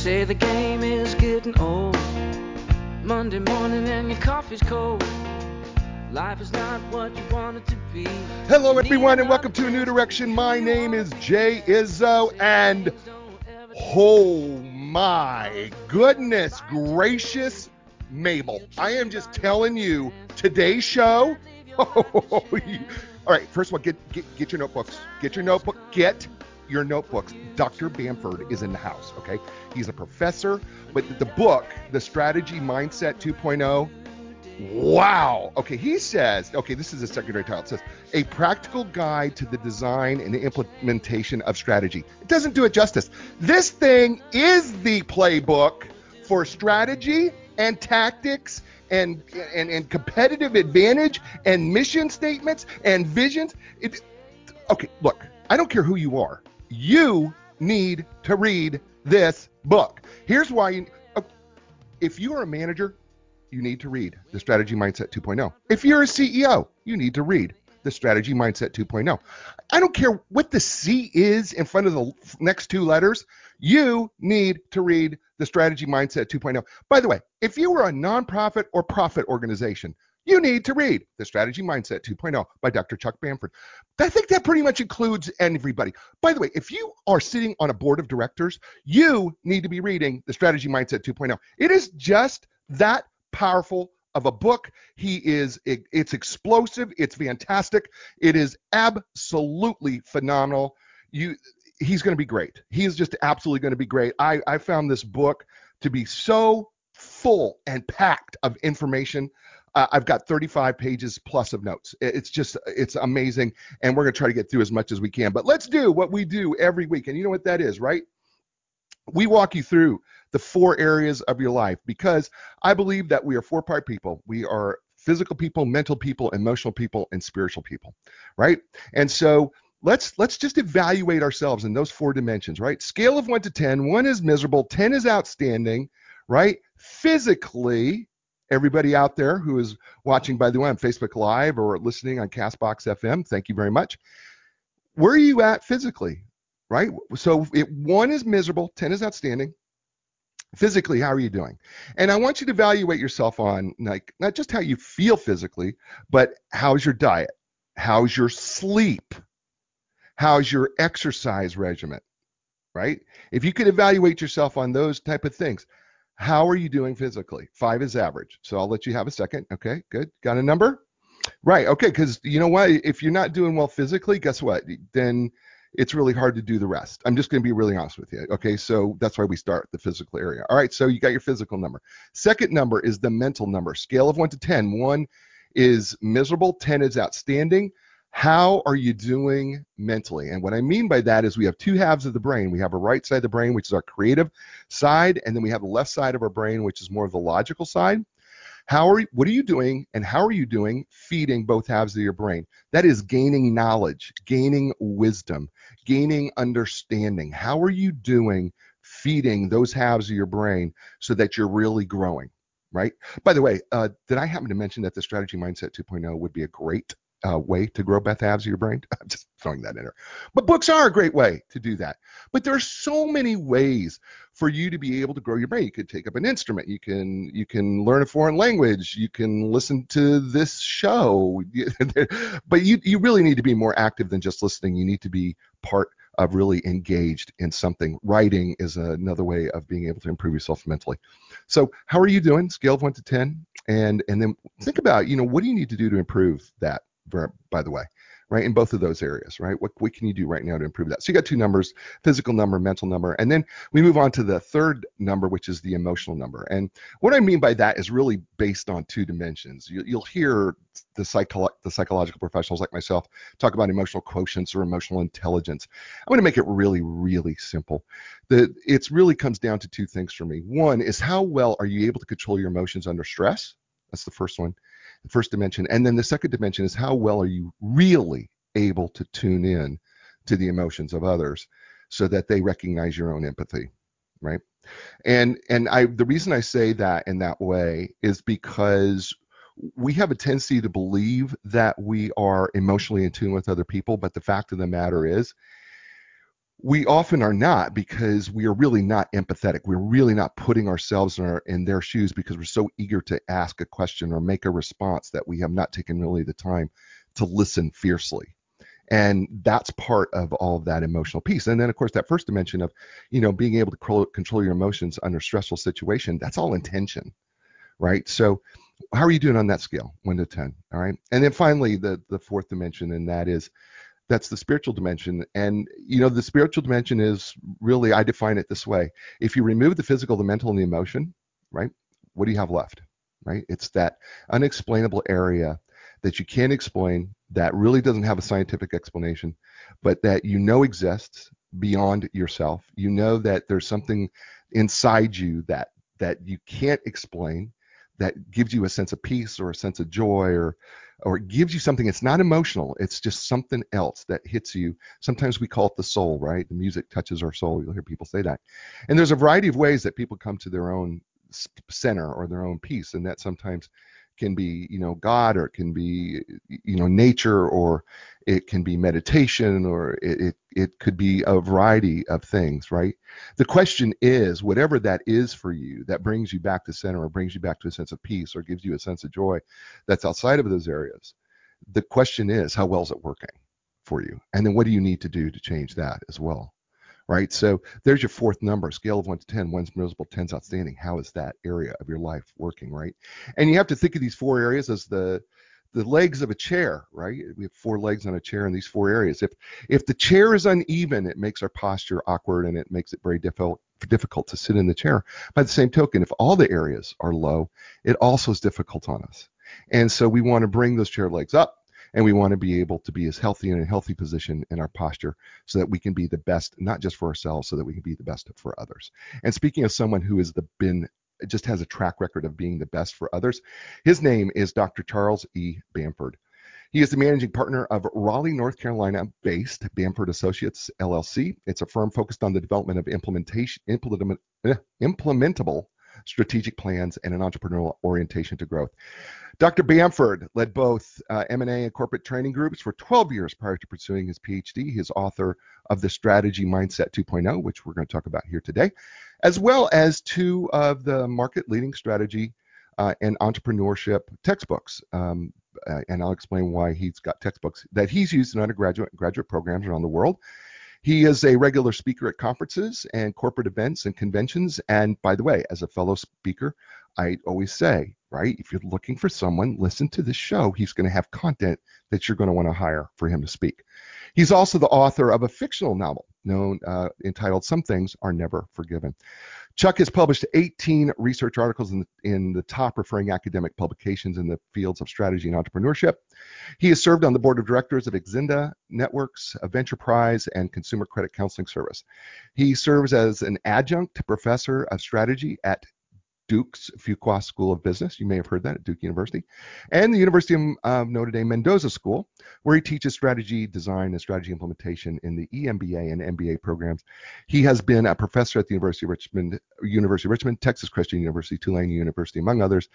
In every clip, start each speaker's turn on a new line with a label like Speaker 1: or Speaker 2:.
Speaker 1: say the game is getting old. Monday morning and your coffee's cold. Life is not what you want it to be.
Speaker 2: Hello, everyone, and welcome to A New Direction. My name is Jay Izzo, and oh my goodness gracious, Mabel. I am just telling you, today's show. all right, first of all, get, get, get your notebooks. Get your notebook. Get your notebooks. Dr. Bamford is in the house, okay? He's a professor, but the book, The Strategy Mindset 2.0, Wow. Okay, he says, okay, this is a secondary title. It says, A Practical Guide to the Design and Implementation of Strategy. It doesn't do it justice. This thing is the playbook for strategy and tactics and, and, and competitive advantage and mission statements and visions. It, okay, look, I don't care who you are. You need to read this book. Here's why you, uh, if you are a manager, you need to read The Strategy Mindset 2.0. If you're a CEO, you need to read The Strategy Mindset 2.0. I don't care what the C is in front of the next two letters, you need to read The Strategy Mindset 2.0. By the way, if you were a nonprofit or profit organization, you need to read The Strategy Mindset 2.0 by Dr. Chuck Bamford. I think that pretty much includes everybody. By the way, if you are sitting on a board of directors, you need to be reading The Strategy Mindset 2.0. It is just that powerful of a book. He is it, it's explosive, it's fantastic. It is absolutely phenomenal. You he's going to be great. He is just absolutely going to be great. I I found this book to be so full and packed of information. Uh, I've got 35 pages plus of notes. It's just, it's amazing. And we're going to try to get through as much as we can. But let's do what we do every week. And you know what that is, right? we walk you through the four areas of your life because I believe that we are four part people. We are physical people, mental people, emotional people, and spiritual people, right? And so let's let's just evaluate ourselves in those four dimensions, right? Scale of 1 to 10, 1 is miserable, 10 is outstanding, right? Physically, everybody out there who is watching by the way on Facebook Live or listening on Castbox FM, thank you very much. Where are you at physically? right? So one is miserable, 10 is outstanding. Physically, how are you doing? And I want you to evaluate yourself on like not just how you feel physically, but how's your diet? How's your sleep? How's your exercise regimen? Right? If you could evaluate yourself on those type of things, how are you doing physically? Five is average. So I'll let you have a second. Okay, good. Got a number? Right. Okay. Because you know what? If you're not doing well physically, guess what? Then it's really hard to do the rest. I'm just going to be really honest with you. Okay, so that's why we start the physical area. All right, so you got your physical number. Second number is the mental number. Scale of 1 to 10. 1 is miserable, 10 is outstanding. How are you doing mentally? And what I mean by that is we have two halves of the brain. We have a right side of the brain, which is our creative side, and then we have the left side of our brain, which is more of the logical side. How are what are you doing and how are you doing feeding both halves of your brain? That is gaining knowledge, gaining wisdom, gaining understanding. How are you doing feeding those halves of your brain so that you're really growing? Right. By the way, uh, did I happen to mention that the strategy mindset 2.0 would be a great uh, way to grow both halves of your brain. I'm just throwing that in there. But books are a great way to do that. But there are so many ways for you to be able to grow your brain. You could take up an instrument. You can you can learn a foreign language. You can listen to this show. but you you really need to be more active than just listening. You need to be part of really engaged in something. Writing is another way of being able to improve yourself mentally. So how are you doing? Scale of one to ten, and and then think about you know what do you need to do to improve that by the way, right? In both of those areas, right? What, what can you do right now to improve that? So you got two numbers, physical number, mental number. And then we move on to the third number, which is the emotional number. And what I mean by that is really based on two dimensions. You, will hear the, psycho- the psychological professionals like myself talk about emotional quotients or emotional intelligence. I'm going to make it really, really simple. The, it really comes down to two things for me. One is how well are you able to control your emotions under stress? That's the first one the first dimension. And then the second dimension is how well are you really able to tune in to the emotions of others so that they recognize your own empathy, right? And and I the reason I say that in that way is because we have a tendency to believe that we are emotionally in tune with other people, but the fact of the matter is we often are not because we are really not empathetic. We're really not putting ourselves in, our, in their shoes because we're so eager to ask a question or make a response that we have not taken really the time to listen fiercely. And that's part of all of that emotional piece. And then, of course, that first dimension of, you know, being able to control, your emotions under stressful situation, that's all intention, right? So how are you doing on that scale, one to 10? All right. And then finally, the, the fourth dimension, and that is that's the spiritual dimension. And, you know, the spiritual dimension is really, I define it this way if you remove the physical, the mental, and the emotion, right, what do you have left? Right? It's that unexplainable area that you can't explain, that really doesn't have a scientific explanation, but that you know exists beyond yourself. You know that there's something inside you that that you can't explain that gives you a sense of peace or a sense of joy or or it gives you something. It's not emotional. It's just something else that hits you. Sometimes we call it the soul right? The music touches our soul. You'll hear people say that. And there's a variety of ways that people come to their own center or their own peace and that sometimes can be you know god or it can be you know nature or it can be meditation or it, it, it could be a variety of things right? The question is whatever that is for you that brings you back to center or brings you back to a sense of peace or gives you a sense of joy that's outside of those areas the question is how well is it working for you? And then what do you need to do to change that as well right? So there's your fourth number, scale of one to 10. One's miserable, 10's outstanding. How is that area of your life working, right? And you have to think of these four areas as the the legs of a chair, right? We have four legs on a chair in these four areas. If if the chair is uneven, it makes our posture awkward and it makes it very difficult difficult to sit in the chair. By the same token, if all the areas are low, it also is difficult on us. And so we want to bring those chair legs up and we want to be able to be as healthy in a healthy position in our posture so that we can be the best not just for ourselves so that we can be the best for others. And speaking of someone who has the been just has a track record of being the best for others his name is dr charles e. Bamford. He is the managing partner of Raleigh, North Carolina based Bamford Associates LLC. It's a firm focused on the development of implementation, implement, eh, implementable strategic plans and an entrepreneurial orientation to growth. Dr. Bamford led both uh, M&A and corporate training groups for 12 years prior to pursuing his PhD. He's author of the Strategy Mindset 2.0, which we're going to talk about here today, as well as two of the market-leading strategy uh, and entrepreneurship textbooks. Um, uh, and I'll explain why he's got textbooks that he's used in undergraduate and graduate programs around the world. He is a regular speaker at conferences and corporate events and conventions. And by the way, as a fellow speaker, I always say, right, if you're looking for someone, listen to this show. He's going to have content that you're going to want to hire for him to speak. He's also the author of a fictional novel known uh, entitled Some Things Are Never Forgiven. Chuck has published 18 research articles in, in the top referring academic publications in the fields of strategy and entrepreneurship. He has served on the board of directors of Exinda Networks, a venture prize, and Consumer Credit Counseling Service. He serves as an adjunct professor of strategy at Duke's Fuqua School of Business. You may have heard that at Duke University. And the University of Notre Dame Mendoza School, where he teaches strategy design and strategy implementation in the EMBA and MBA programs. He has been a professor at the University of Richmond, University of Richmond, Texas Christian University, Tulane University, among others.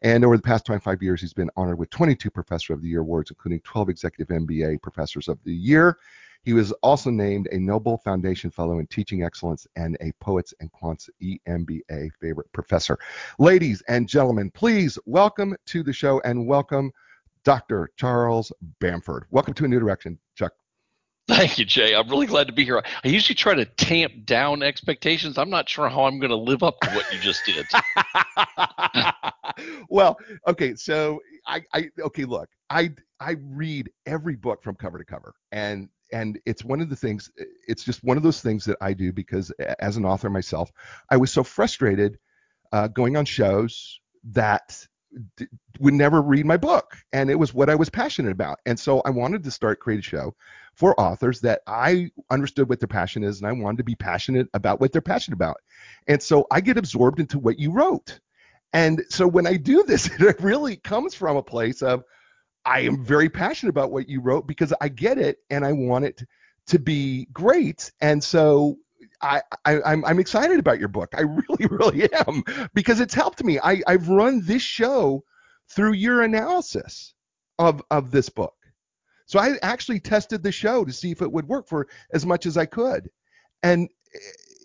Speaker 2: And over the past 25 years, he's been honored with 22 Professor of the Year awards, including 12 Executive MBA Professors of the Year. He was also named a Noble Foundation Fellow in Teaching Excellence and a Poets and Quants EMBA favorite professor. Ladies and gentlemen, please welcome to the show and welcome Dr. Charles Bamford. Welcome to A New Direction, Chuck.
Speaker 3: Thank you, Jay. I'm really glad to be here. I usually try to tamp down expectations. I'm not sure how I'm going to live up to what you just did.
Speaker 2: well, okay, so I, I okay, look, I I read every book from cover to cover, and and it's one of the things it's just one of those things that i do because as an author myself i was so frustrated uh, going on shows that d- would never read my book and it was what i was passionate about. And so i wanted to start create a show for authors that i understood what their passion is and i wanted to be passionate about what they're passionate about. And so i get absorbed into what you wrote. And so when i do this it really comes from a place of I am very passionate about what you wrote because I get it and I want it to be great. And so I, I am I'm, I'm excited about your book. I really, really am because it's helped me. I, I've run this show through your analysis of of this book. So I actually tested the show to see if it would work for as much as I could. and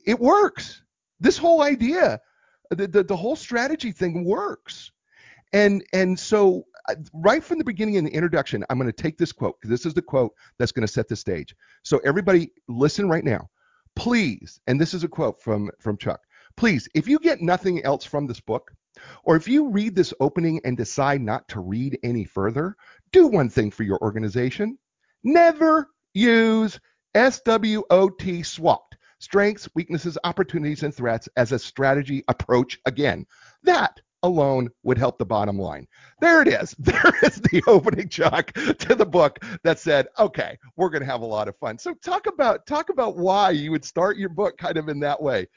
Speaker 2: it works. This whole idea, the, the, the whole strategy thing works. And and so right from the beginning in the introduction, I'm going to take this quote because this is the quote that's going to set the stage. So everybody, listen right now, please. And this is a quote from from Chuck. Please, if you get nothing else from this book, or if you read this opening and decide not to read any further, do one thing for your organization. Never use SWOT SWOT strengths, weaknesses, opportunities, and threats as a strategy approach again. That alone would help the bottom line. There it is. There is the opening Chuck to the book that said, "Okay, we're going to have a lot of fun." So talk about talk about why you would start your book kind of in that way.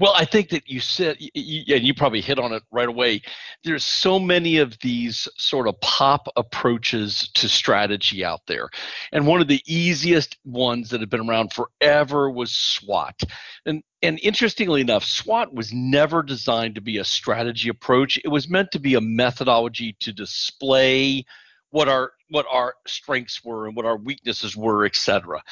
Speaker 3: Well, I think that you said, and you probably hit on it right away. There's so many of these sort of pop approaches to strategy out there. And one of the easiest ones that have been around forever was SWOT. And, and interestingly enough, SWOT was never designed to be a strategy approach, it was meant to be a methodology to display what our what our strengths were and what our weaknesses were, etc.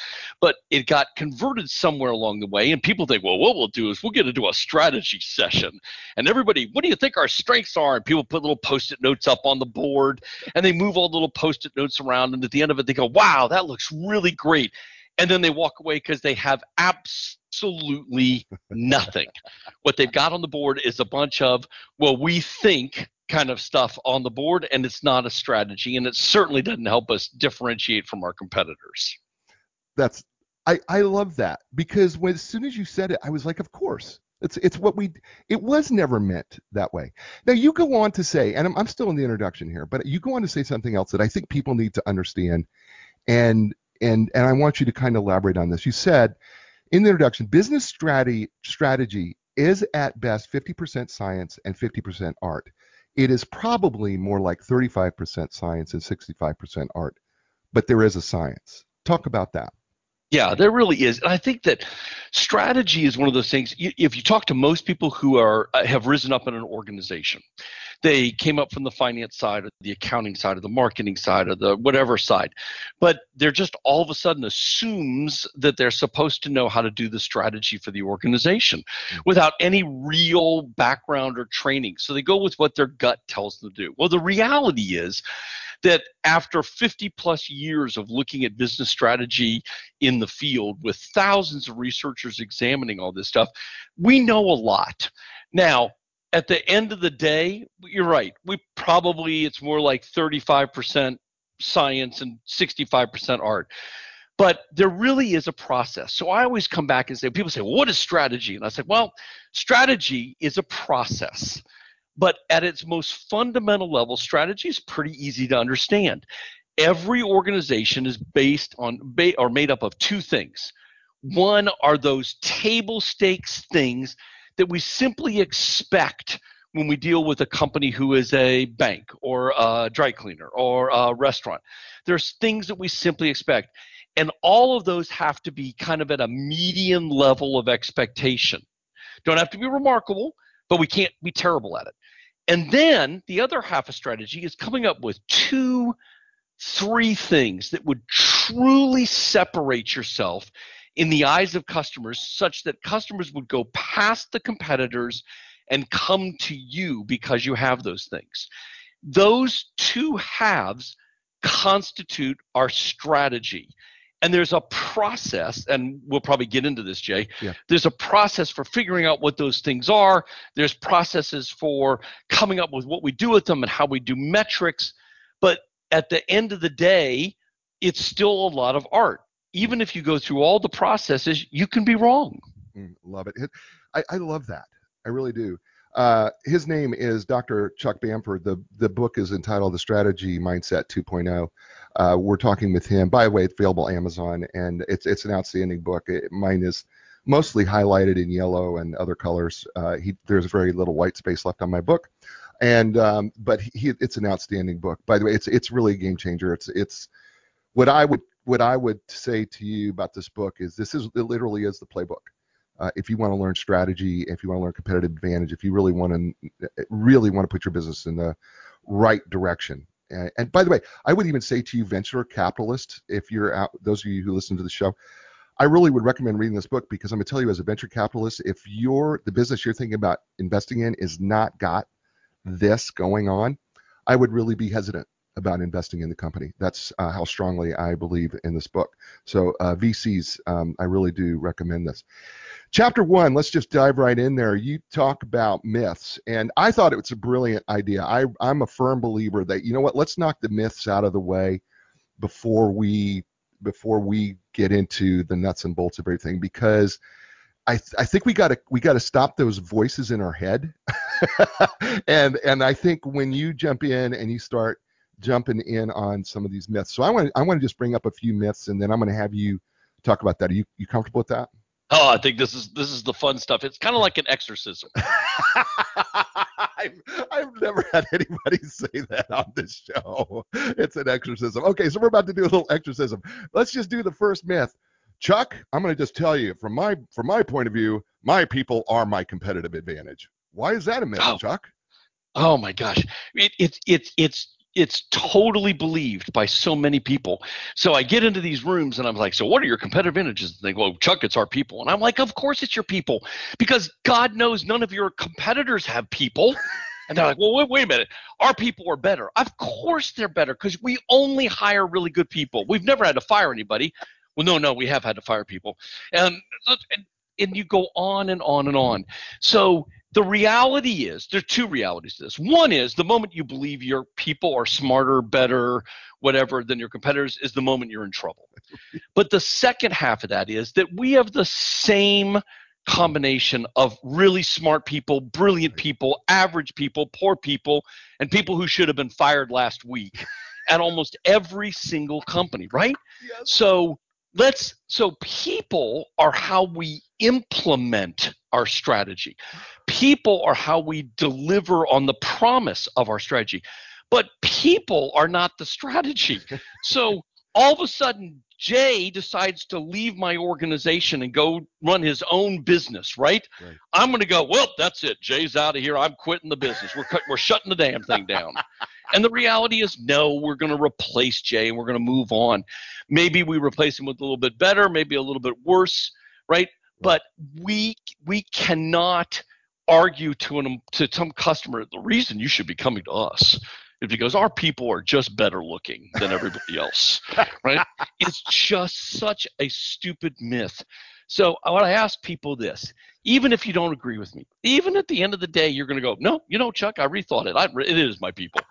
Speaker 3: But it got converted somewhere along the way, and people think, well, what we'll do is we'll get into a strategy session, and everybody, what do you think our strengths are? And people put little post-it notes up on the board, and they move all the little post-it notes around, and at the end of it, they go, wow, that looks really great, and then they walk away because they have absolutely nothing. what they've got on the board is a bunch of, well, we think kind of stuff on the board and it's not a strategy and it certainly doesn't help us differentiate from our competitors.
Speaker 2: That's i i love that because when as soon as you said it i was like of course. It's it's what we it was never meant that way. Now you go on to say and I'm, I'm still in the introduction here but you go on to say something else that i think people need to understand and and and i want you to kind of elaborate on this. You said in the introduction business strategy strategy is at best 50% science and 50% art it is probably more like 35% science and 65% art, but there is a science. Talk about that.
Speaker 3: Yeah, there really is. And I think that strategy is one of those things. If you talk to most people who are uh, have risen up in an organization, they came up from the finance side or the accounting side or the marketing side or the whatever side, but they're just all of a sudden assumes that they're supposed to know how to do the strategy for the organization mm. without any real background or training. So they go with what their gut tells them to do. Well, the reality is that after 50 plus years of looking at business strategy in the field with thousands of researchers examining all this stuff, we know a lot. Now, at the end of the day, you're right. We probably, it's more like 35% science and 65% art. But there really is a process. So I always come back and say, people say, well, what is strategy? And I say, well, strategy is a process. But at its most fundamental level, strategy is pretty easy to understand. Every organization is based on or made up of two things. One are those table stakes things that we simply expect when we deal with a company who is a bank or a dry cleaner or a restaurant. There's things that we simply expect. And all of those have to be kind of at a median level of expectation. Don't have to be remarkable, but we can't be terrible at it. And then the other half of strategy is coming up with two, three things that would truly separate yourself in the eyes of customers such that customers would go past the competitors and come to you because you have those things. Those two halves constitute our strategy and there's a process and we'll probably get into this jay. Yeah. there's a process for figuring out what those things are. There's processes for coming up with what we do with them and how we do metrics. But at the end of the day it's still a lot of art. Even if you go through all the processes you can be wrong.
Speaker 2: Mm, love it. I, I love that. I really do uh, his name is Dr. Chuck Bamford. The the book is entitled The Strategy Mindset 2.0. Uh, we're talking with him. By the way, it's available Amazon, and it's it's an outstanding book. It, mine is mostly highlighted in yellow and other colors. Uh, he, there's very little white space left on my book, and um, but he, it's an outstanding book. By the way, it's it's really a game changer. It's it's what I would what I would say to you about this book is this is it literally is the playbook. Uh, if you want to learn strategy, if you want to learn competitive advantage, if you really want to really want to put your business in the right direction, and, and by the way, I would even say to you, venture capitalists, if you're out, those of you who listen to the show, I really would recommend reading this book because I'm going to tell you, as a venture capitalist, if you're the business you're thinking about investing in is not got this going on, I would really be hesitant about investing in the company. That's uh, how strongly I believe in this book. So uh, VCs, um, I really do recommend this. Chapter one, let's just dive right in there. You talk about myths, and I thought it was a brilliant idea. I, I'm a firm believer that you know what, let's knock the myths out of the way before we before we get into the nuts and bolts of everything because I, th- I think we got to we got to stop those voices in our head, and and I think when you jump in and you start jumping in on some of these myths, so I want I want to just bring up a few myths and then I'm going to have you talk about that. Are you you comfortable with that?
Speaker 3: Oh, I think this is this is the fun stuff. It's kind of like an exorcism.
Speaker 2: I've, I've never had anybody say that on this show. It's an exorcism. Okay, so we're about to do a little exorcism. Let's just do the first myth. Chuck, I'm going to just tell you from my from my point of view, my people are my competitive advantage. Why is that a myth,
Speaker 3: Oh.
Speaker 2: Chuck?
Speaker 3: Oh my gosh, it, it's it's it's it's totally believed by so many people. So I get into these rooms and I'm like, so what are your competitive advantages? And they go, oh, Chuck, it's our people. And I'm like, of course it's your people, because God knows none of your competitors have people. And they're like, well, wait, wait a minute. Our people are better. Of course they're better because we only hire really good people. We've never had to fire anybody. Well, no, no, we have had to fire people. And and, and you go on and on and on. So the reality is there are two realities to this. One is the moment you believe your people are smarter, better, whatever than your competitors is the moment you're in trouble. but the second half of that is that we have the same combination of really smart people, brilliant people, average people, poor people, and people who should have been fired last week at almost every single company, right?
Speaker 2: Yes.
Speaker 3: So let's so people are how we implement our strategy. People are how we deliver on the promise of our strategy. But people are not the strategy. So all of a sudden Jay decides to leave my organization and go run his own business, right?
Speaker 2: Right.
Speaker 3: I'm going to go, well, that's it. Jay's out of here. I'm quitting the business. We're cut, we're shutting the damn thing down. and the reality is no, we're going to replace Jay and we're going to move on. Maybe we replace him with a little bit better, maybe a little bit worse, right? But we we cannot argue to an to some customer the reason you should be coming to us is because our people are just better looking than everybody else, right? It's just such a stupid myth. So I want to ask people this: even if you don't agree with me, even at the end of the day, you're going to go, no, you know, Chuck, I rethought it. I, it is my people.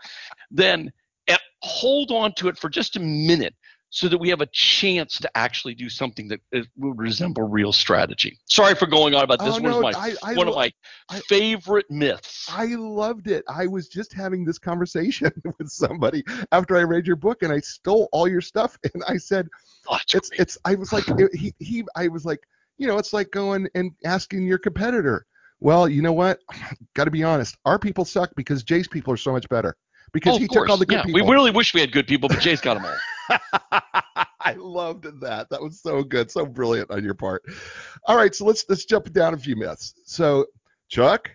Speaker 3: Then eh, hold on to it for just a minute so that we have a chance to actually do something that uh, would resemble real strategy. Sorry for going on about this.
Speaker 2: Oh,
Speaker 3: one
Speaker 2: no,
Speaker 3: my
Speaker 2: I- I
Speaker 3: one of my
Speaker 2: I-
Speaker 3: favorite myths.
Speaker 2: I loved it. I was just having this conversation with somebody after I read your book, and I stole all your stuff, and I said,
Speaker 3: Oh, it's
Speaker 2: it's
Speaker 3: great.
Speaker 2: it's I was like it- he he I was like you know it's like going and asking your competitor. Well, you know what? Got to be honest. Our people suck because Jay's people are so much better because
Speaker 3: Oh,
Speaker 2: he
Speaker 3: of
Speaker 2: took all
Speaker 3: course.
Speaker 2: the good
Speaker 3: yeah,
Speaker 2: people.
Speaker 3: We really wish we had good people, but Jay's got them all.
Speaker 2: I loved that. That was so good, so brilliant on your part. All right, so let's let's jump down a few myths. So, Chuck,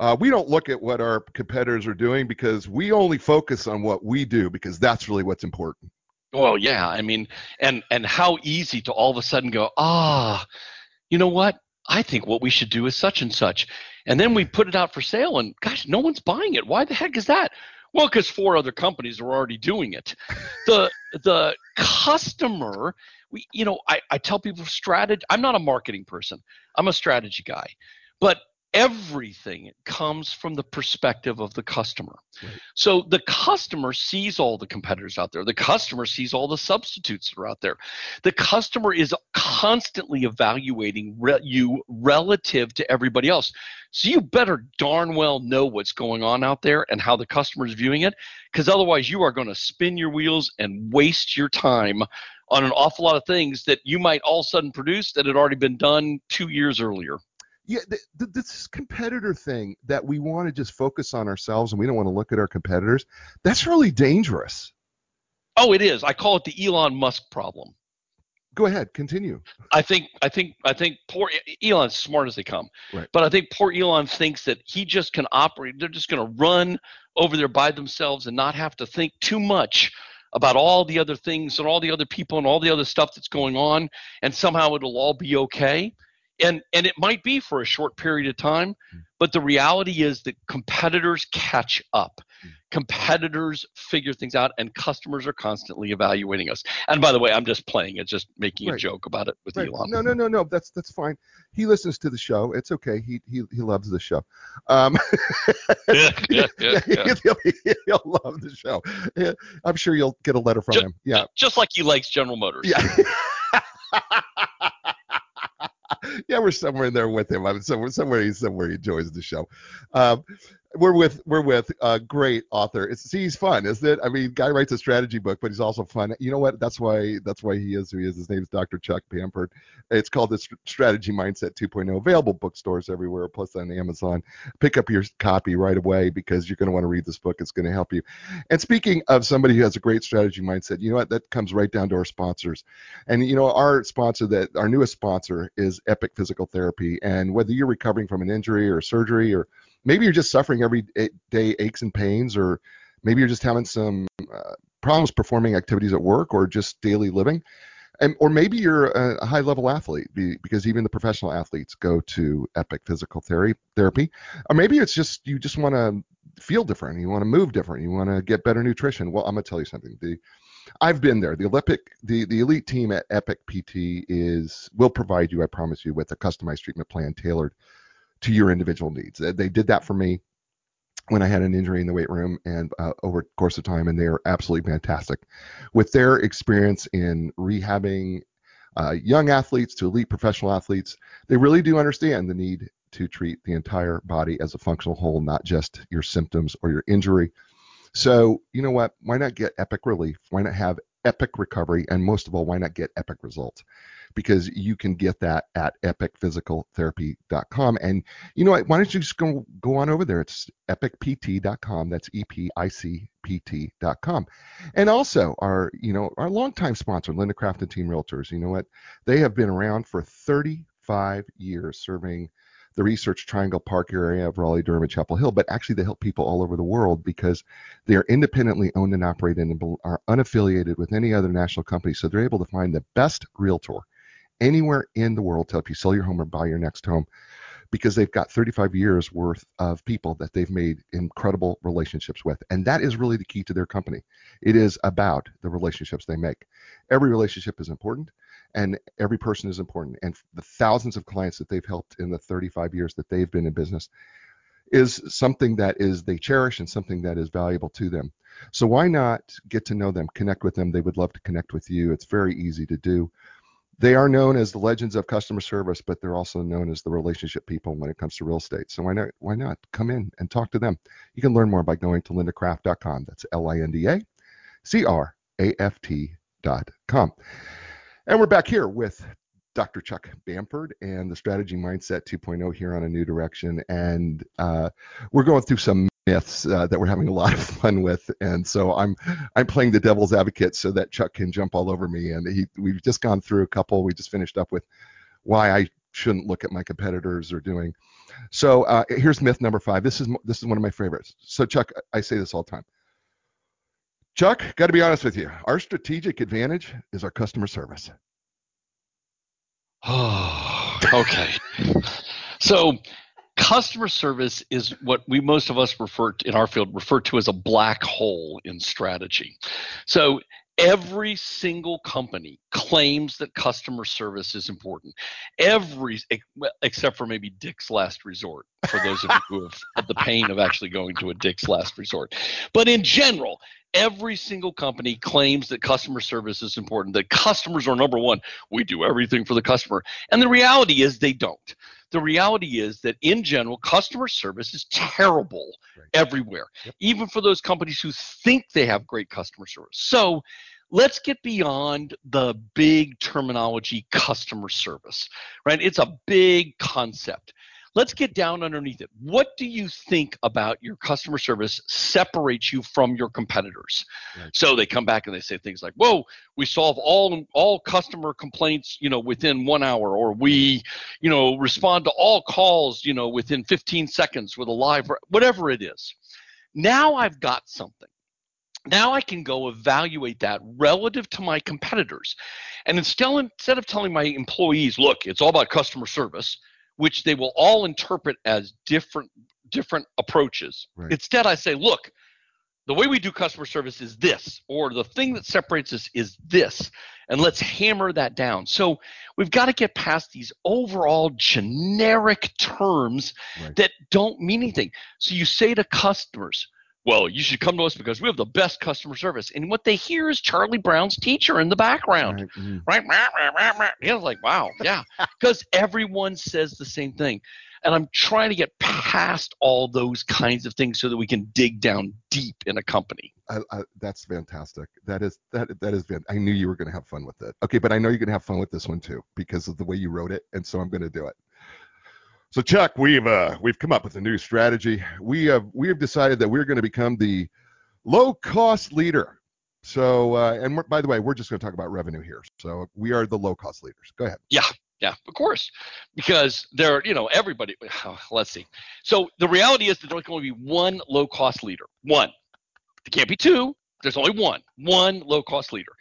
Speaker 2: uh, we don't look at what our competitors are doing because we only focus on what we do because that's really what's important.
Speaker 3: Well, yeah. I mean, and and how easy to all of a sudden go, ah, you know what? I think what we should do is such and such, and then we put it out for sale, and gosh, no one's buying it. Why the heck is that? Well, because four other companies are already doing it. The the customer, we, you know, I, I tell people strategy. I'm not a marketing person. I'm a strategy guy, but everything comes from the perspective of the customer.
Speaker 2: Right.
Speaker 3: So the customer sees all the competitors out there. The customer sees all the substitutes that are out there. The customer is constantly evaluating re- you relative to everybody else. So you better darn well know what's going on out there and how the customer is viewing it, because otherwise you are going to spin your wheels and waste your time on an awful lot of things that you might all of a sudden produce that had already been done two years earlier.
Speaker 2: Yeah, th- th- this competitor thing that we want to just focus on ourselves and we don't want to look at our competitors, that's really dangerous.
Speaker 3: Oh, it is. I call it the Elon Musk problem.
Speaker 2: Go ahead, continue.
Speaker 3: I think I think I think poor Elon's smart as they come.
Speaker 2: Right.
Speaker 3: But I think poor Elon thinks that he just can operate. They're just going to run over there by themselves and not have to think too much about all the other things and all the other people and all the other stuff that's going on and somehow it'll all be okay and and it might be for a short period of time
Speaker 2: Hmm.
Speaker 3: but the reality is that competitors catch up
Speaker 2: Hmm.
Speaker 3: competitors figure things out and customers are constantly evaluating us and by the way i'm just playing it just making a joke about it with
Speaker 2: Right.
Speaker 3: elon
Speaker 2: No, no, no, no. That's that's fine. He listens to the show. It's okay. He he he loves the show. Um,
Speaker 3: yeah, yeah, yeah, yeah.
Speaker 2: he'll, he'll love the show. Yeah, I'm sure you'll get a letter from
Speaker 3: Ju-
Speaker 2: him. Yeah.
Speaker 3: just like he likes general motors
Speaker 2: Yeah. yeah, we're somewhere there with him. I'm somewhere somewhere he somewhere he enjoys the show. Um, we're with we're with a great author. It's see he's fun, isn't it? I mean, guy writes a strategy book, but he's also fun. You know what? That's why that's why he is who he is. His name is Dr. Chuck Bamford. It's called the Strategy Mindset 2.0. Available bookstores everywhere, plus on Amazon. Pick up your copy right away because you're going to want to read this book. It's going to help you. And speaking of somebody who has a great strategy mindset, you know what? That comes right down to our sponsors. And you know, our sponsor that our newest sponsor is Epic Physical Therapy. And whether you're recovering from an injury or surgery, or maybe you're just suffering every day aches and pains, or maybe you're just having some uh, problems performing activities at work or just daily living. And, or maybe you're a, high level athlete because even the professional athletes go to Epic Physical Therapy. Or maybe it's just you just want to feel different, you want to move different, you want to get better nutrition. Well, I'm gonna tell you something. The I've been there. The Olympic, the, the elite team at Epic PT is will provide you, I promise you, with a customized treatment plan tailored to your individual needs. They did that for me when I had an injury in the weight room and uh, over course of time, and they are absolutely fantastic with their experience in rehabbing uh, young athletes to elite professional athletes. They really do understand the need to treat the entire body as a functional whole, not just your symptoms or your injury. So, you know what? Why not get epic relief? Why not have epic recovery? And most of all, why not get epic results? Because you can get that at epicphysicaltherapy.com. And you know what? Why don't you just go, go on over there? It's epicpt.com. That's E P I C P T.com. And also our, you know, our longtime sponsor, Linda Craft and Team Realtors. You know what? They have been around for 35 years serving the Research Triangle Park area of Raleigh, Durham, and Chapel Hill, but actually they help people all over the world because they are independently owned and operated and are unaffiliated with any other national company. So they're able to find the best realtor anywhere in the world to help you sell your home or buy your next home because they've got 35 years worth of people that they've made incredible relationships with. And that is really the key to their company. It is about the relationships they make. Every relationship is important and every person is important. And the thousands of clients that they've helped in the 35 years that they've been in business is something that is they cherish and something that is valuable to them. So why not get to know them, connect with them? They would love to connect with you. It's very easy to do. They are known as the legends of customer service, but they're also known as the relationship people when it comes to real estate. So why not why not come in and talk to them? You can learn more by going to lindacraft.com. That's L-I-N-D-A C-R-A-F-T.com. And we're back here with Dr. Chuck Bamford and the Strategy Mindset 2.0 here on A New Direction. And uh, we're going through some myths uh, that we're having a lot of fun with. And so I'm I'm playing the devil's advocate so that Chuck can jump all over me. And he we've just gone through a couple. We just finished up with why I shouldn't look at my competitors are doing. So uh, here's myth number five. This is this is one of my favorites. So Chuck, I say this all the time. Chuck, got to be honest with you. Our strategic advantage is our customer service.
Speaker 3: Oh, okay. so customer service is what we most of us refer to, in our field refer to as a black hole in strategy. So every single company claims that customer service is important. Every except for maybe Dick's Last Resort for those of you who have had the pain of actually going to a Dick's Last Resort. But in general, every single company claims that customer service is important, that customers are number one. We do everything for the customer. And the reality is they don't. The reality is that in general, customer service is terrible
Speaker 2: Right.
Speaker 3: everywhere,
Speaker 2: Yep.
Speaker 3: even for those companies who think they have great customer service. So let's get beyond the big terminology customer service, right? It's a big concept. Let's get down underneath it. What do you think about your customer service separates you from your competitors?
Speaker 2: Right.
Speaker 3: So they come back and they say things like, "Whoa, we solve all all customer complaints, you know, within 1 hour or we, you know, respond to all calls, you know, within 15 seconds with a live whatever it is." Now I've got something now I can go evaluate that relative to my competitors. And instead, instead of telling my employees, look, it's all about customer service, which they will all interpret as different different approaches.
Speaker 2: Right.
Speaker 3: Instead, I say, look, the way we do customer service is this, or the thing that separates us is this, and let's hammer that down. So we've got to get past these overall generic terms
Speaker 2: Right.
Speaker 3: that don't mean anything. So you say to customers, well, you should come to us because we have the best customer service. And what they hear is Charlie Brown's teacher in the background
Speaker 2: Right, mhm.
Speaker 3: right? Know, like, wow, yeah. Because everyone says the same thing. And I'm trying to get past all those kinds of things so that we can dig down deep in a company.
Speaker 2: I, I, that's fantastic. That is that that is I knew you were going to have fun with it. Okay, but I know you're going to have fun with this one too because of the way you wrote it, and so I'm going to do it. So Chuck, we've uh we've come up with a new strategy. We have we have decided that we're going to become the low cost leader. So uh, and by the way, we're just going to talk about revenue here. So we are the low cost leaders. Go ahead.
Speaker 3: Yeah, yeah, of course, because there, you know, everybody. Let's see. So the reality is that there's only be one low cost leader. One. There can't be two. There's only one. One low cost leader.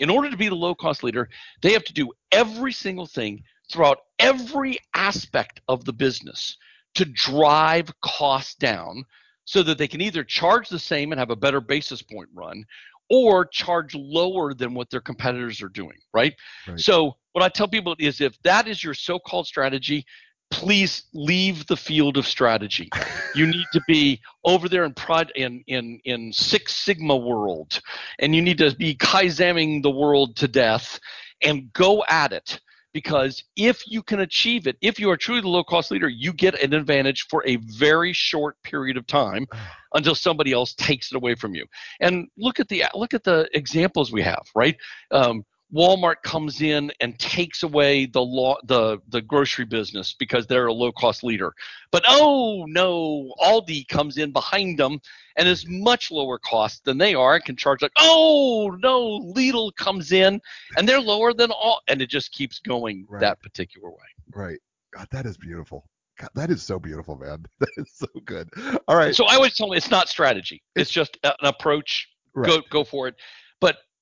Speaker 3: In order to be the low cost leader, they have to do every single thing throughout every aspect of the business to drive costs down so that they can either charge the same and have a better basis point run or charge lower than what their competitors are doing, right?
Speaker 2: Right.
Speaker 3: So what I tell people is if that is your so-called strategy, please leave the field of strategy. You need to be over there in prod in in in Six Sigma world, and you need to be kaizenning the world to death, and go at it. Because if you can achieve it, if you are truly the low-cost leader, you get an advantage for a very short period of time until somebody else takes it away from you. And look at the look at the examples we have, right? Um, Walmart comes in and takes away the law the the grocery business because they're a low cost leader. But oh no, Aldi comes in behind them and is much lower cost than they are and can charge like oh no, Lidl comes in and they're lower than all and it just keeps going
Speaker 2: Right.
Speaker 3: that particular way.
Speaker 2: Right. God, that is beautiful. God, that is so beautiful, man. That is so good. All right.
Speaker 3: So I always tell them it's not strategy. It's just an approach.
Speaker 2: right.
Speaker 3: Go go for it.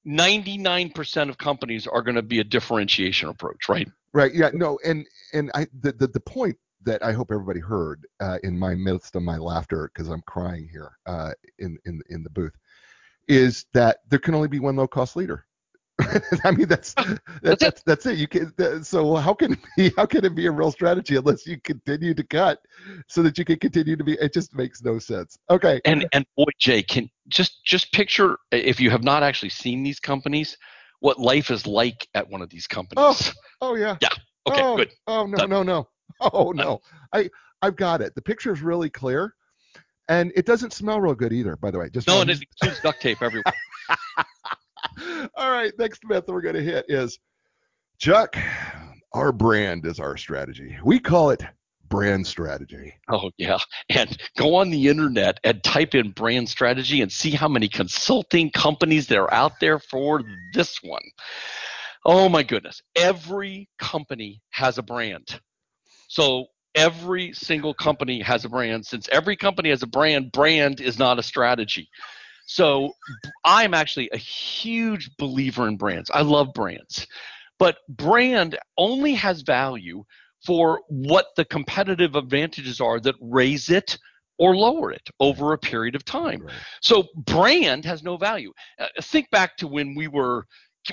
Speaker 3: But 99% of companies are going to be a differentiation approach, right?
Speaker 2: Right. Yeah. No. And and I the the, the point that I hope everybody heard uh, in my midst of my laughter because I'm crying here uh, in in in the booth is that there can only be one low cost leader. I mean that's that's
Speaker 3: That's it.
Speaker 2: that's, that's it. You can that- so how can it be how can it be a real strategy unless you continue to cut so that you can continue to be it just makes no sense. Okay.
Speaker 3: And and boy, Jay, can just just picture if you have not actually seen these companies, what life is like at one of these companies.
Speaker 2: Oh oh yeah. Yeah.
Speaker 3: Okay,
Speaker 2: oh,
Speaker 3: good.
Speaker 2: Oh no
Speaker 3: Done.
Speaker 2: no no. Oh no. I I've got it. The picture is really clear, and it doesn't smell real good either. By the way, just
Speaker 3: No, and it includes duct tape everywhere.
Speaker 2: All right, next myth that we're going to hit is Chuck, our brand is our strategy. We call it brand strategy.
Speaker 3: Oh yeah, and go on the internet and type in brand strategy and see how many consulting companies there are out there for this one. Oh my goodness, every company has a brand. So every single company has a brand. Since every company has a brand, brand is not a strategy. So I'm actually a huge believer in brands. I love brands. But brand only has value for what the competitive advantages are that raise it or lower it over a period of time.
Speaker 2: Right.
Speaker 3: So brand has no value. Uh, think back to when we were